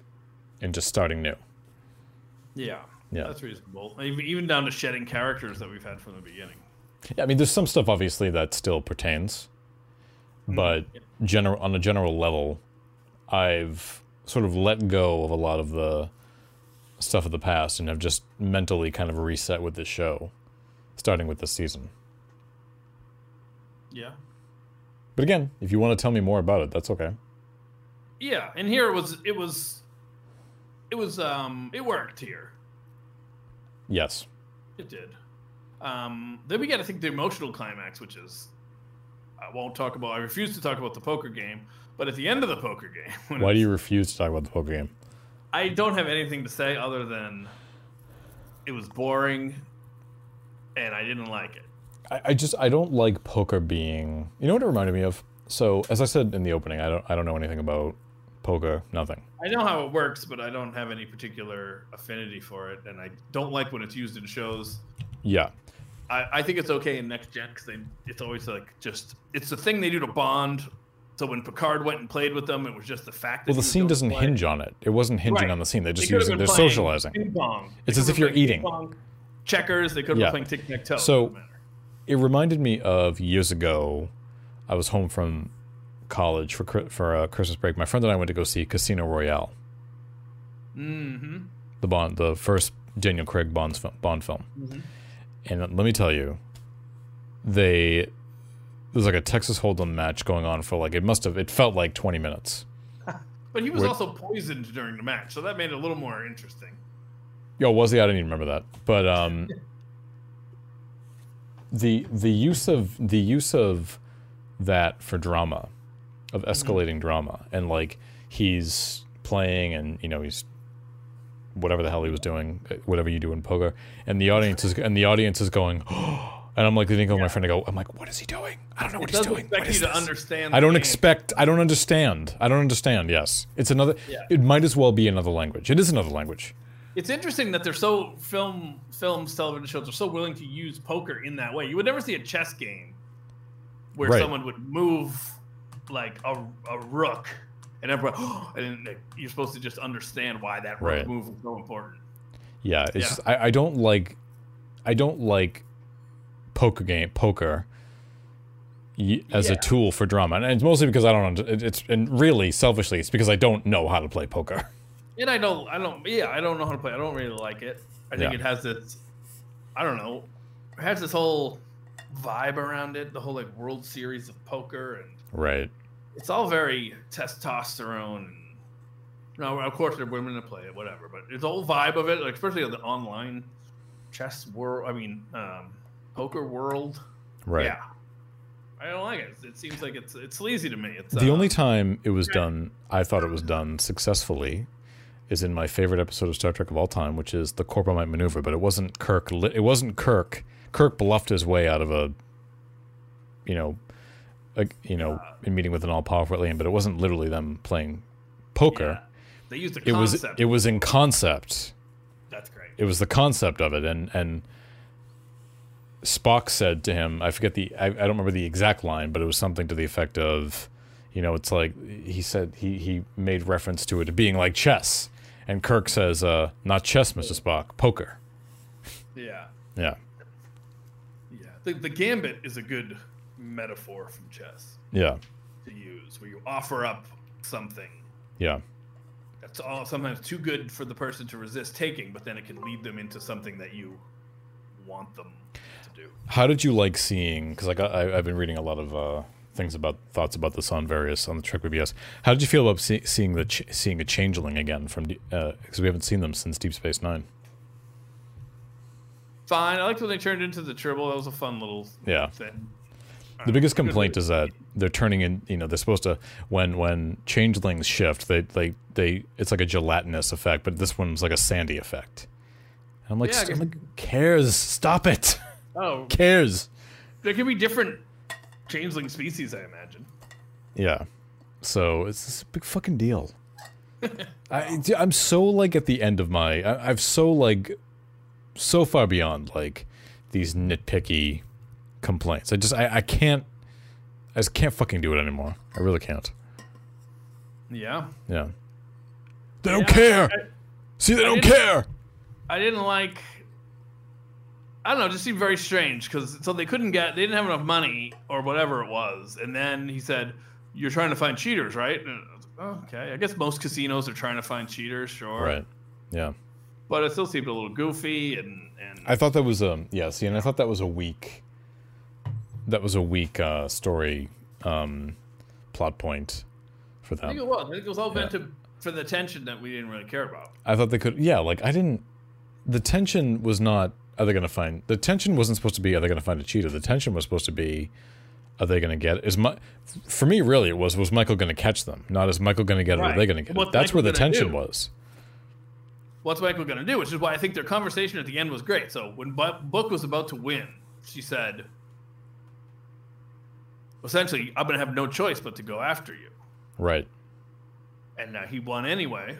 and just starting new. yeah, Yeah. that's reasonable. Even even down to shedding characters that we've had from the beginning. Yeah, I mean, there's some stuff obviously that still pertains, but general on a general level, I've sort of let go of a lot of the stuff of the past and have just mentally kind of reset with this show, starting with this season. Yeah, But again, if you want to tell me more about it, that's okay. yeah. And here it was. It was. It was. Um. It worked here. Yes. It did. Um, then we got to think, the emotional climax, which is I won't talk about. I refuse to talk about the poker game. But at the end of the poker game, when Why do you refuse to talk about the poker game? I don't have anything to say other than it was boring, and I didn't like it. I, I just I don't like poker being. You know what it reminded me of? So as I said in the opening, I don't I don't know anything about poker. Nothing. I know how it works, but I don't have any particular affinity for it, and I don't like when it's used in shows. Yeah. I, I think it's okay in next gen because it's always like just it's the thing they do to Bond. So when Picard went and played with them, it was just the fact. that Well, the he scene doesn't play. hinge on it. It wasn't hinging Right. on the scene. They They just could have use it. been They're socializing. ping pong. It's as if you're eating. pong, checkers. They could have Yeah. been playing tic tac toe. So- It reminded me of years ago. I was home from college for for uh, Christmas break. My friend and I went to go see Casino Royale, mm-hmm. the Bond, the first Daniel Craig film, Bond film. Mhm. And let me tell you, they there's like a Texas Hold'em match going on for like it must have it felt like 20 minutes. But he was Wait. also poisoned during the match, so that made it a little more interesting. Yo, was he? I didn't even remember that. But um, the the use of the use of that for drama, of escalating drama, and like he's playing, and you know he's whatever the hell he was doing, uh, whatever you do in poker, and the audience is and the audience is going, and I'm like leaning over my friend to go, I'm like, what is he doing? I don't know what It he's doing. expect What you to understand. I don't game. expect. I don't understand. I don't understand. Yes, it's another. Yeah. It might as well be another language. It is another language. It's interesting that they're so film films, television shows are so willing to use poker in that way. You would never see a chess game where Right. someone would move like a, a rook, and everyone, and like, you're supposed to just understand why that Right. move was so important. Yeah, it's Yeah. Just, I, I don't like I don't like poker game poker as Yeah. a tool for drama, and it's mostly because I don't. It's and really selfishly, it's because I don't know how to play poker. And I don't, I don't, yeah, I don't know how to play. I don't really like it. I think Yeah. it has this, I don't know, it has this whole vibe around it, the whole like World Series of poker, and Right. It's all very testosterone. And, no, of course there are women that play it, whatever. But it's the whole vibe of it, like especially the online chess world. I mean, um, poker world. Right. Yeah, I don't like it. It seems like it's it's sleazy to me. It's The uh, only time it was done, I thought it was done successfully, is in my favorite episode of Star Trek of all time, which is the Corbomite maneuver. But it wasn't Kirk. li- It wasn't Kirk. Kirk bluffed his way out of a, you know, a, you know, in meeting with an all-powerful alien. But it wasn't literally them playing poker. yeah. They used the It was. It was in concept. That's great. It was the concept of it, and and Spock said to him, I forget the, I, I don't remember the exact line, but it was something to the effect of, you know, it's like he said he he made reference to it being like chess, and Kirk says, uh, not chess, Mister Spock, poker. Yeah, Yeah, yeah. The, the gambit is a good metaphor from chess yeah, to use, where you offer up something yeah, that's all sometimes too good for the person to resist taking, but then it can lead them into something that you want them to do. How did you like seeing? Because like I, I've been reading a lot of uh, things about thoughts about this on various on the Trek BBS. How did you feel about see, seeing the ch- seeing a changeling again from because we haven't seen them since Deep Space Nine? Fine. I liked when they turned into the tribble. That was a fun little Yeah. thing. The biggest complaint is that they're turning in. You know, they're supposed to when when changelings shift, they they they it's like a gelatinous effect, but this one's like a sandy effect. And I'm like, Yeah, I st- guess- I'm like, cares? Stop it! Oh, cares? there could be different changeling species, I imagine. Yeah. So it's this big fucking deal. I I'm so like at the end of my I, I've so like so far beyond like these nitpicky complaints. I just I, I can't I just can't fucking do it anymore. I really can't. Yeah. Yeah. They don't Yeah, care. I- See, they I don't care. I didn't like. I don't know. It just seemed very strange because so they couldn't get, they didn't have enough money or whatever it was, and then he said, "You're trying to find cheaters, right?" And I was like, oh, okay, I guess most casinos are trying to find cheaters, sure. Right. Yeah. But it still seemed a little goofy, and and I thought that was a yeah. See, and I thought that was a weak. That was a weak uh, story um, plot point for them. I think it was. I think it was all meant to for the tension that we didn't really care about. I thought they could. Yeah, like I didn't. The tension was not. Are they going to find? The tension wasn't supposed to be. Are they going to find a cheater? The tension was supposed to be. Are they going to get? Is my for me really it was was Michael going to catch them? Not is Michael going to get it? Or are they going to get What's it? That's Michael where the tension do? was. What's Michael going to do? Which is why I think their conversation at the end was great. So when Bu- Book was about to win, she said, essentially, I'm going to have no choice but to go after you. Right. And uh, he won anyway.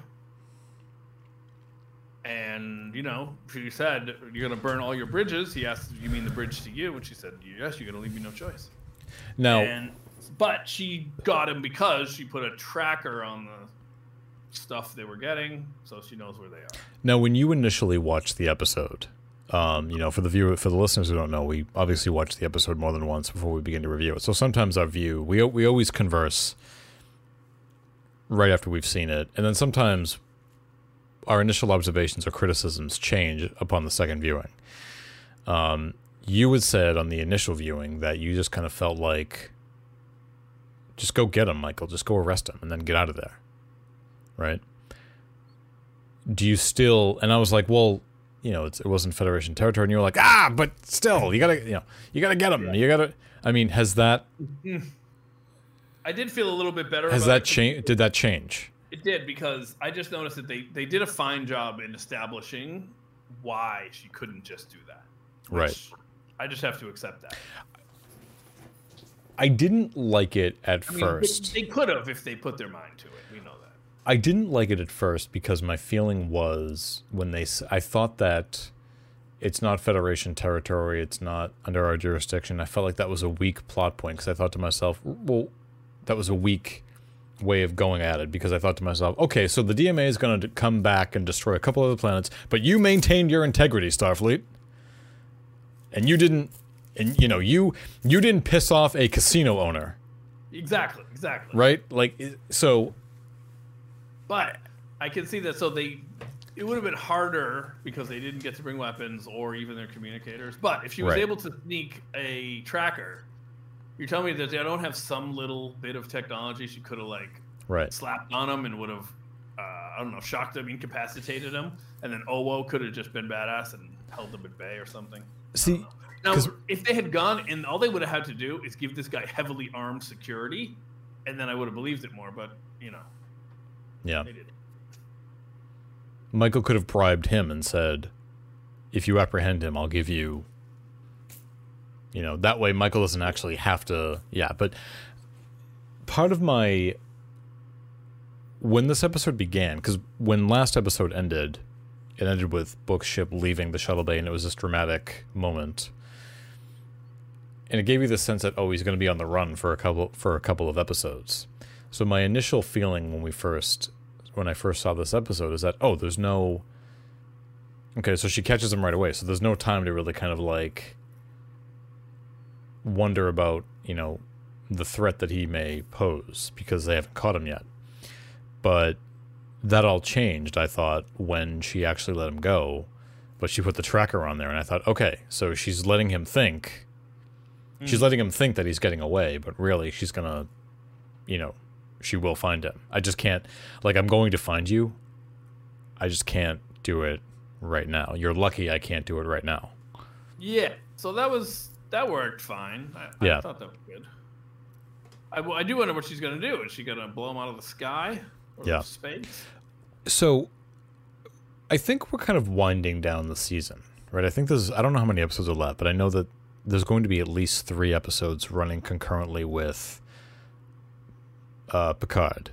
And, you know, she said, You're going to burn all your bridges. He asked, You mean the bridge to you? And she said, Yes, you're going to leave me no choice. Now. And, but she got him because she put a tracker on the stuff they were getting, so she knows where they are. Now, when you initially watched the episode, um, you know, for the viewer, for the listeners who don't know, we obviously watch the episode more than once before we begin to review it. So sometimes our view, we we always converse right after we've seen it, and then sometimes our initial observations or criticisms change upon the second viewing. Um, you had said on the initial viewing that you just kind of felt like just go get him, Michael. Just go arrest him and then get out of there. Right? Do you still and I was like, well, you know, it wasn't Federation territory, and you were like, ah, but still, you gotta, you know, you gotta get them. Yeah. You gotta. I mean, has that? I did feel a little bit better. Has that changed? Did that change? It did because I just noticed that they they did a fine job in establishing why she couldn't just do that. Right. I just have to accept that. I didn't like it at I mean, first. They, they could have if they put their mind to it. We know that. I didn't like it at first because my feeling was when they I thought that it's not Federation territory, it's not under our jurisdiction. I felt like that was a weak plot point because I thought to myself, well, that was a weak way of going at it because I thought to myself, okay, so the DMA is going to come back and destroy a couple of the planets, but you maintained your integrity, Starfleet. And you didn't and you know, you you didn't piss off a casino owner. Exactly, exactly. Right? Like so but I can see that so they it would have been harder because they didn't get to bring weapons or even their communicators. But if she was Right. able to sneak a tracker, you're telling me that they don't have some little bit of technology she could have like right. slapped on them and would have, uh, I don't know, shocked them, incapacitated them, and then Owo could have just been badass and held them at bay or something. See, Now, if they had gone and all they would have had to do is give this guy heavily armed security, and then I would have believed it more. But you know, yeah. Michael could have bribed him and said, if you apprehend him, I'll give you. You know, that way Michael doesn't actually have to. Yeah, but part of my. When this episode began, because when last episode ended, it ended with Book's ship leaving the shuttle bay, and it was this dramatic moment. And it gave you the sense that oh, he's going to be on the run for a couple for a couple of episodes. So my initial feeling when we first when I first saw this episode is that oh, there's no Okay, so she catches him right away. So there's no time to really kind of like wonder about, you know, the threat that he may pose because they haven't caught him yet. But that all changed, I thought, when she actually let him go. But she put the tracker on there, and I thought, okay, so she's letting him think. She's hmm. letting him think that he's getting away, but really, she's gonna, you know, she will find him. I just can't, like, I'm going to find you. I just can't do it right now. You're lucky I can't do it right now. Yeah, so that was that worked fine. I, I thought that was good. I, I do wonder what she's gonna do. Is she gonna blow him out of the sky or Yeah. space? So, I think we're kind of winding down the season, right? I think there's, I don't know how many episodes are left, but I know that there's going to be at least three episodes running concurrently with uh, Picard.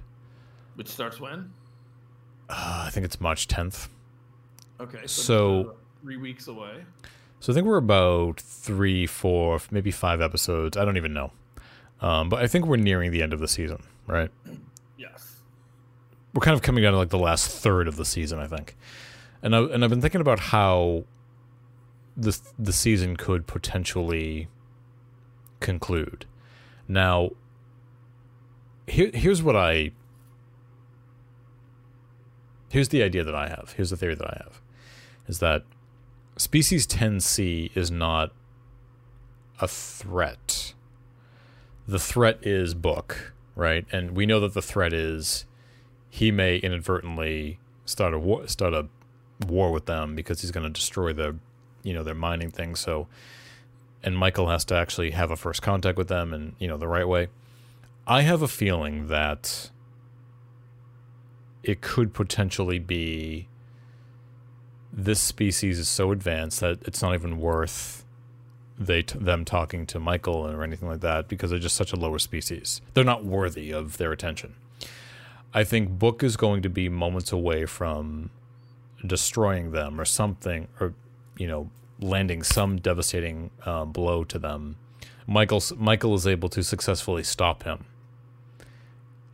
Which starts when? Uh, I think it's March 10th. Okay, so, So- three weeks away. So I think we're about three, four, maybe five episodes. I don't even know. Um, but I think we're nearing the end of the season, right? Yes. we're kind of coming down to like the last third of the season, I think. And I and I've been thinking about how this the season could potentially conclude. Now, here here's what I here's the idea that I have. Here's the theory that I have, is that species 10C is not a threat. The threat is Book, right? And we know that the threat is he may inadvertently start a war, start a war with them because he's going to destroy their, you know, their mining thing. So, and Michael has to actually have a first contact with them, and you know, the right way. I have a feeling that it could potentially be this species is so advanced that it's not even worth they t- them talking to Michael or anything like that because they're just such a lower species. They're not worthy of their attention. I think Book is going to be moments away from destroying them or something, or you know, landing some devastating uh, blow to them. Michael Michael is able to successfully stop him,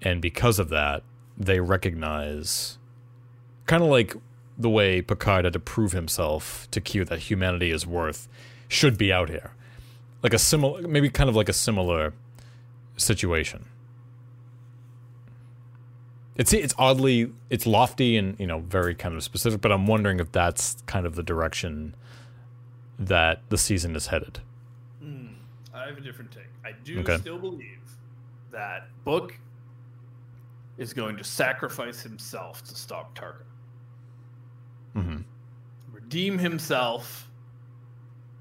and because of that, they recognize, kind of like the way Picard had to prove himself to Q that humanity is worth should be out here, like a similar, maybe kind of like a similar situation. It's it's oddly it's lofty and you know very kind of specific, but I'm wondering if that's kind of the direction that the season is headed. Hmm, I have a different take. I do Okay. still believe that Book is going to sacrifice himself to stop Tarka. hmm Redeem himself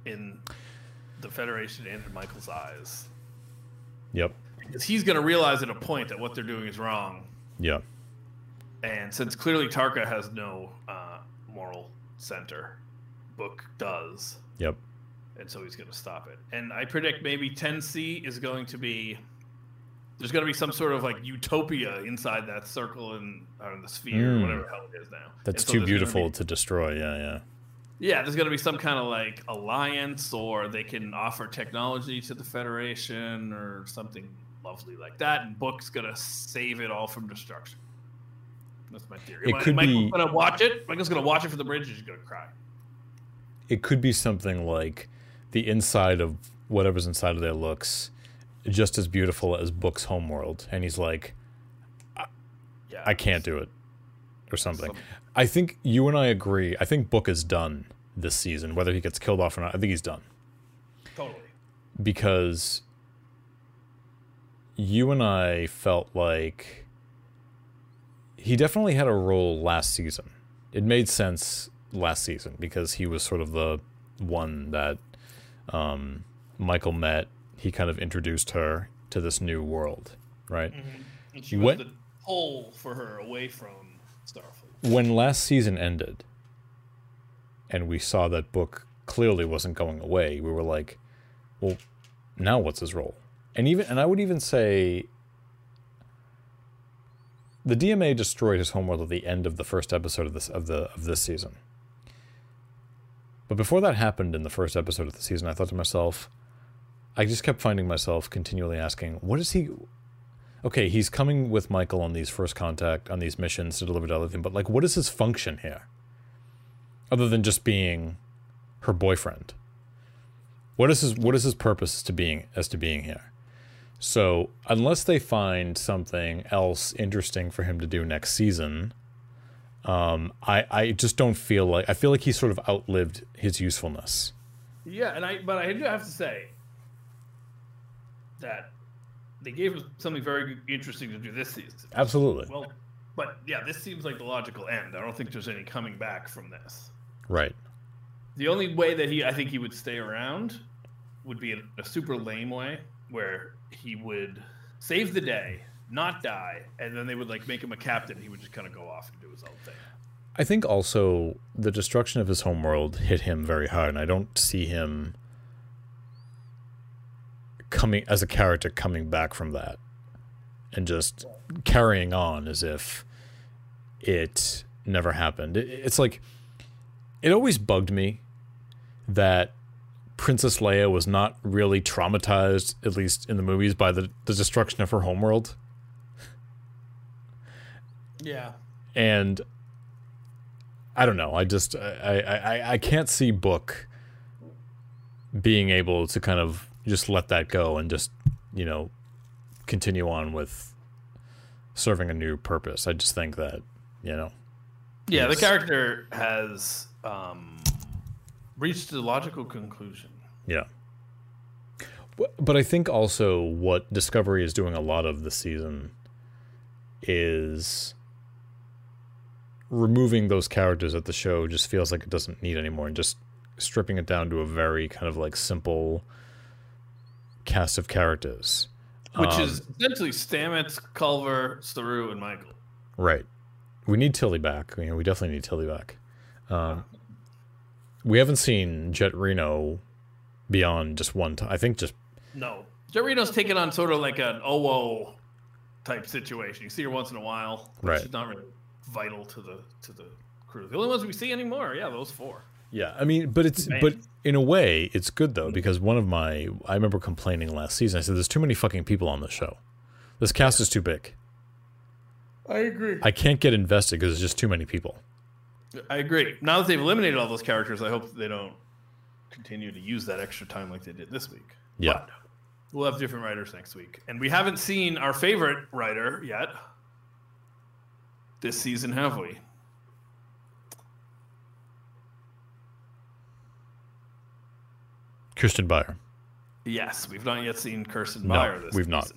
in the Federation and in Michael's eyes. Yep. Because he's going to realize at a point that what they're doing is wrong. Yeah. And since clearly Tarka has no uh, moral center, Book does. Yep. and so he's going to stop it. And I predict maybe 10C is going to be there's going to be some sort of like utopia inside that circle and or the sphere, Mm. whatever the hell it is now. That's so too beautiful be- to destroy. Yeah. Yeah. yeah, there's going to be some kind of like alliance, or they can offer technology to the Federation or something lovely like that. And Book's going to save it all from destruction. That's my theory. It could Michael's be- going to watch it. Michael's going to watch it from the bridge. and He's going to cry. It could be something like the inside of whatever's inside of there looks just as beautiful as Book's homeworld, and he's like, Yeah, I can't do it, or something. Some- I think you and I agree. I think Book is done this season, whether he gets killed off or not. I think he's done totally. because you and I felt like he definitely had a role last season. It made sense last season because he was sort of the one that um, Michael met. He kind of introduced her to this new world, right? Mm-hmm. And she When- was the pull for her away from Starfleet. when last season ended and we saw that book clearly wasn't going away we were like well now what's his role and even and i would even say the dma destroyed his homeworld at the end of the first episode of this of the of this season but before that happened in the first episode of the season i thought to myself i just kept finding myself continually asking what is he okay, he's coming with Michael on these first contact on these missions to deliver to other thing, but like, what is his function here, other than just being her boyfriend? What is his What is his purpose to being as to being here? So unless they find something else interesting for him to do next season, um, I I just don't feel like I feel like he sort of outlived his usefulness. Yeah, and I but I do have to say that they gave us something very interesting to do this season. Absolutely, Well, but yeah, this seems like the logical end. I don't think there's any coming back from this. right. The only way that he, I think, he would stay around would be in a super lame way, where he would save the day, not die, and then they would like make him a captain. He would just kind of go off and do his own thing. I think also the destruction of his homeworld hit him very hard, and I don't see him coming as a character coming back from that and just carrying on as if it never happened. It, it's like it always bugged me that Princess Leia was not really traumatized, at least in the movies, by the, the destruction of her homeworld. Yeah. and I don't know. I just I, I I- I can't see Book being able to kind of just let that go and just you know continue on with serving a new purpose. I just think that you know Yeah, the character has um, reached a logical conclusion. yeah. But- But I think also what Discovery is doing a lot of this season is removing those characters that the show just feels like it doesn't need anymore and just stripping it down to a very kind of like simple cast of characters. Which Um, is essentially Stamets, Culber, Saru, and Michael. Right. We need Tilly back. You know, we definitely need Tilly back. Um, we haven't seen Jet Reno beyond just one time. I think just No. Jet Reno's taken on sort of like an Owo type situation. You see her once in a while. Right. She's not really vital to the to the crew. The only ones we see anymore, yeah, those four. Yeah, I mean, but it's Man. but in a way, it's good though because one of my I remember complaining last season. I said, "There's too many fucking people on this show. This cast is too big. I agree. I can't get invested because there's just too many people." I agree. Now that they've eliminated all those characters, I hope they don't continue to use that extra time like they did this week. Yeah. But we'll have different writers next week. And we haven't seen our favorite writer yet this season, have we? Kirsten Beyer. Yes, we've not yet seen Kirsten No, Beyer this we've not. so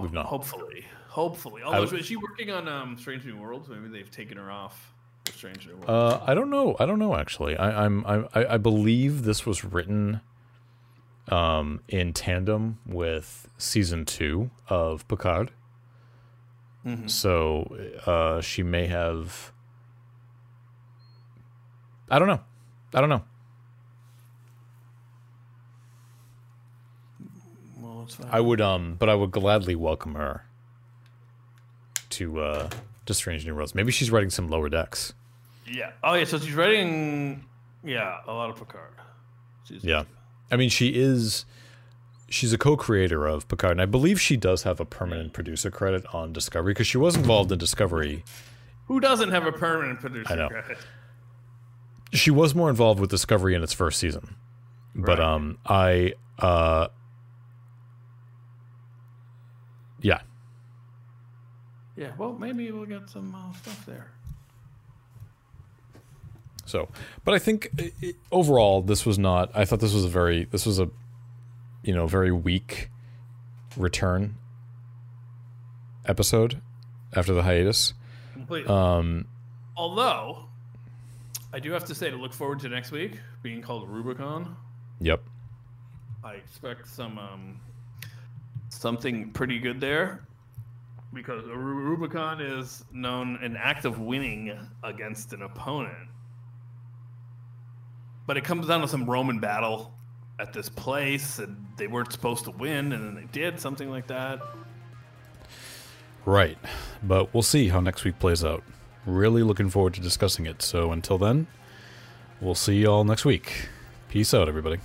We've not. Hopefully, hopefully. Although is she working on um, Strange New Worlds? Maybe they've taken her off Strange New Worlds. Uh, I don't know. I don't know actually. I, I'm I, I believe this was written um, in tandem with season two of Picard. Mhm. So uh, she may have. I don't know. I don't know. It's fine. I would um, but I would gladly welcome her to uh to Strange New Worlds. Maybe she's writing some lower decks. yeah. Oh yeah. So she's writing. Yeah, a lot of Picard. Season Yeah. two. I mean, she is. She's a co-creator of Picard, and I believe she does have a permanent producer credit on Discovery because she was involved in Discovery. Who doesn't have a permanent producer I know. credit? She was more involved with Discovery in its first season, but Right. um, I uh, yeah, Yeah. Well, maybe we'll get some uh, stuff there. So, but I think i i overall this was not. I thought this was a very this was a, you know, very weak return episode after the hiatus. Completely. Um, Although, I do have to say to look forward to next week being called Rubicon. yep. I expect some um, something pretty good there because Rubicon is known an act of winning against an opponent. But it comes down to some Roman battle at this place, and they weren't supposed to win, and then they did something like that. Right. But we'll see how next week plays out. Really looking forward to discussing it. So until then, we'll see you all next week. Peace out, everybody.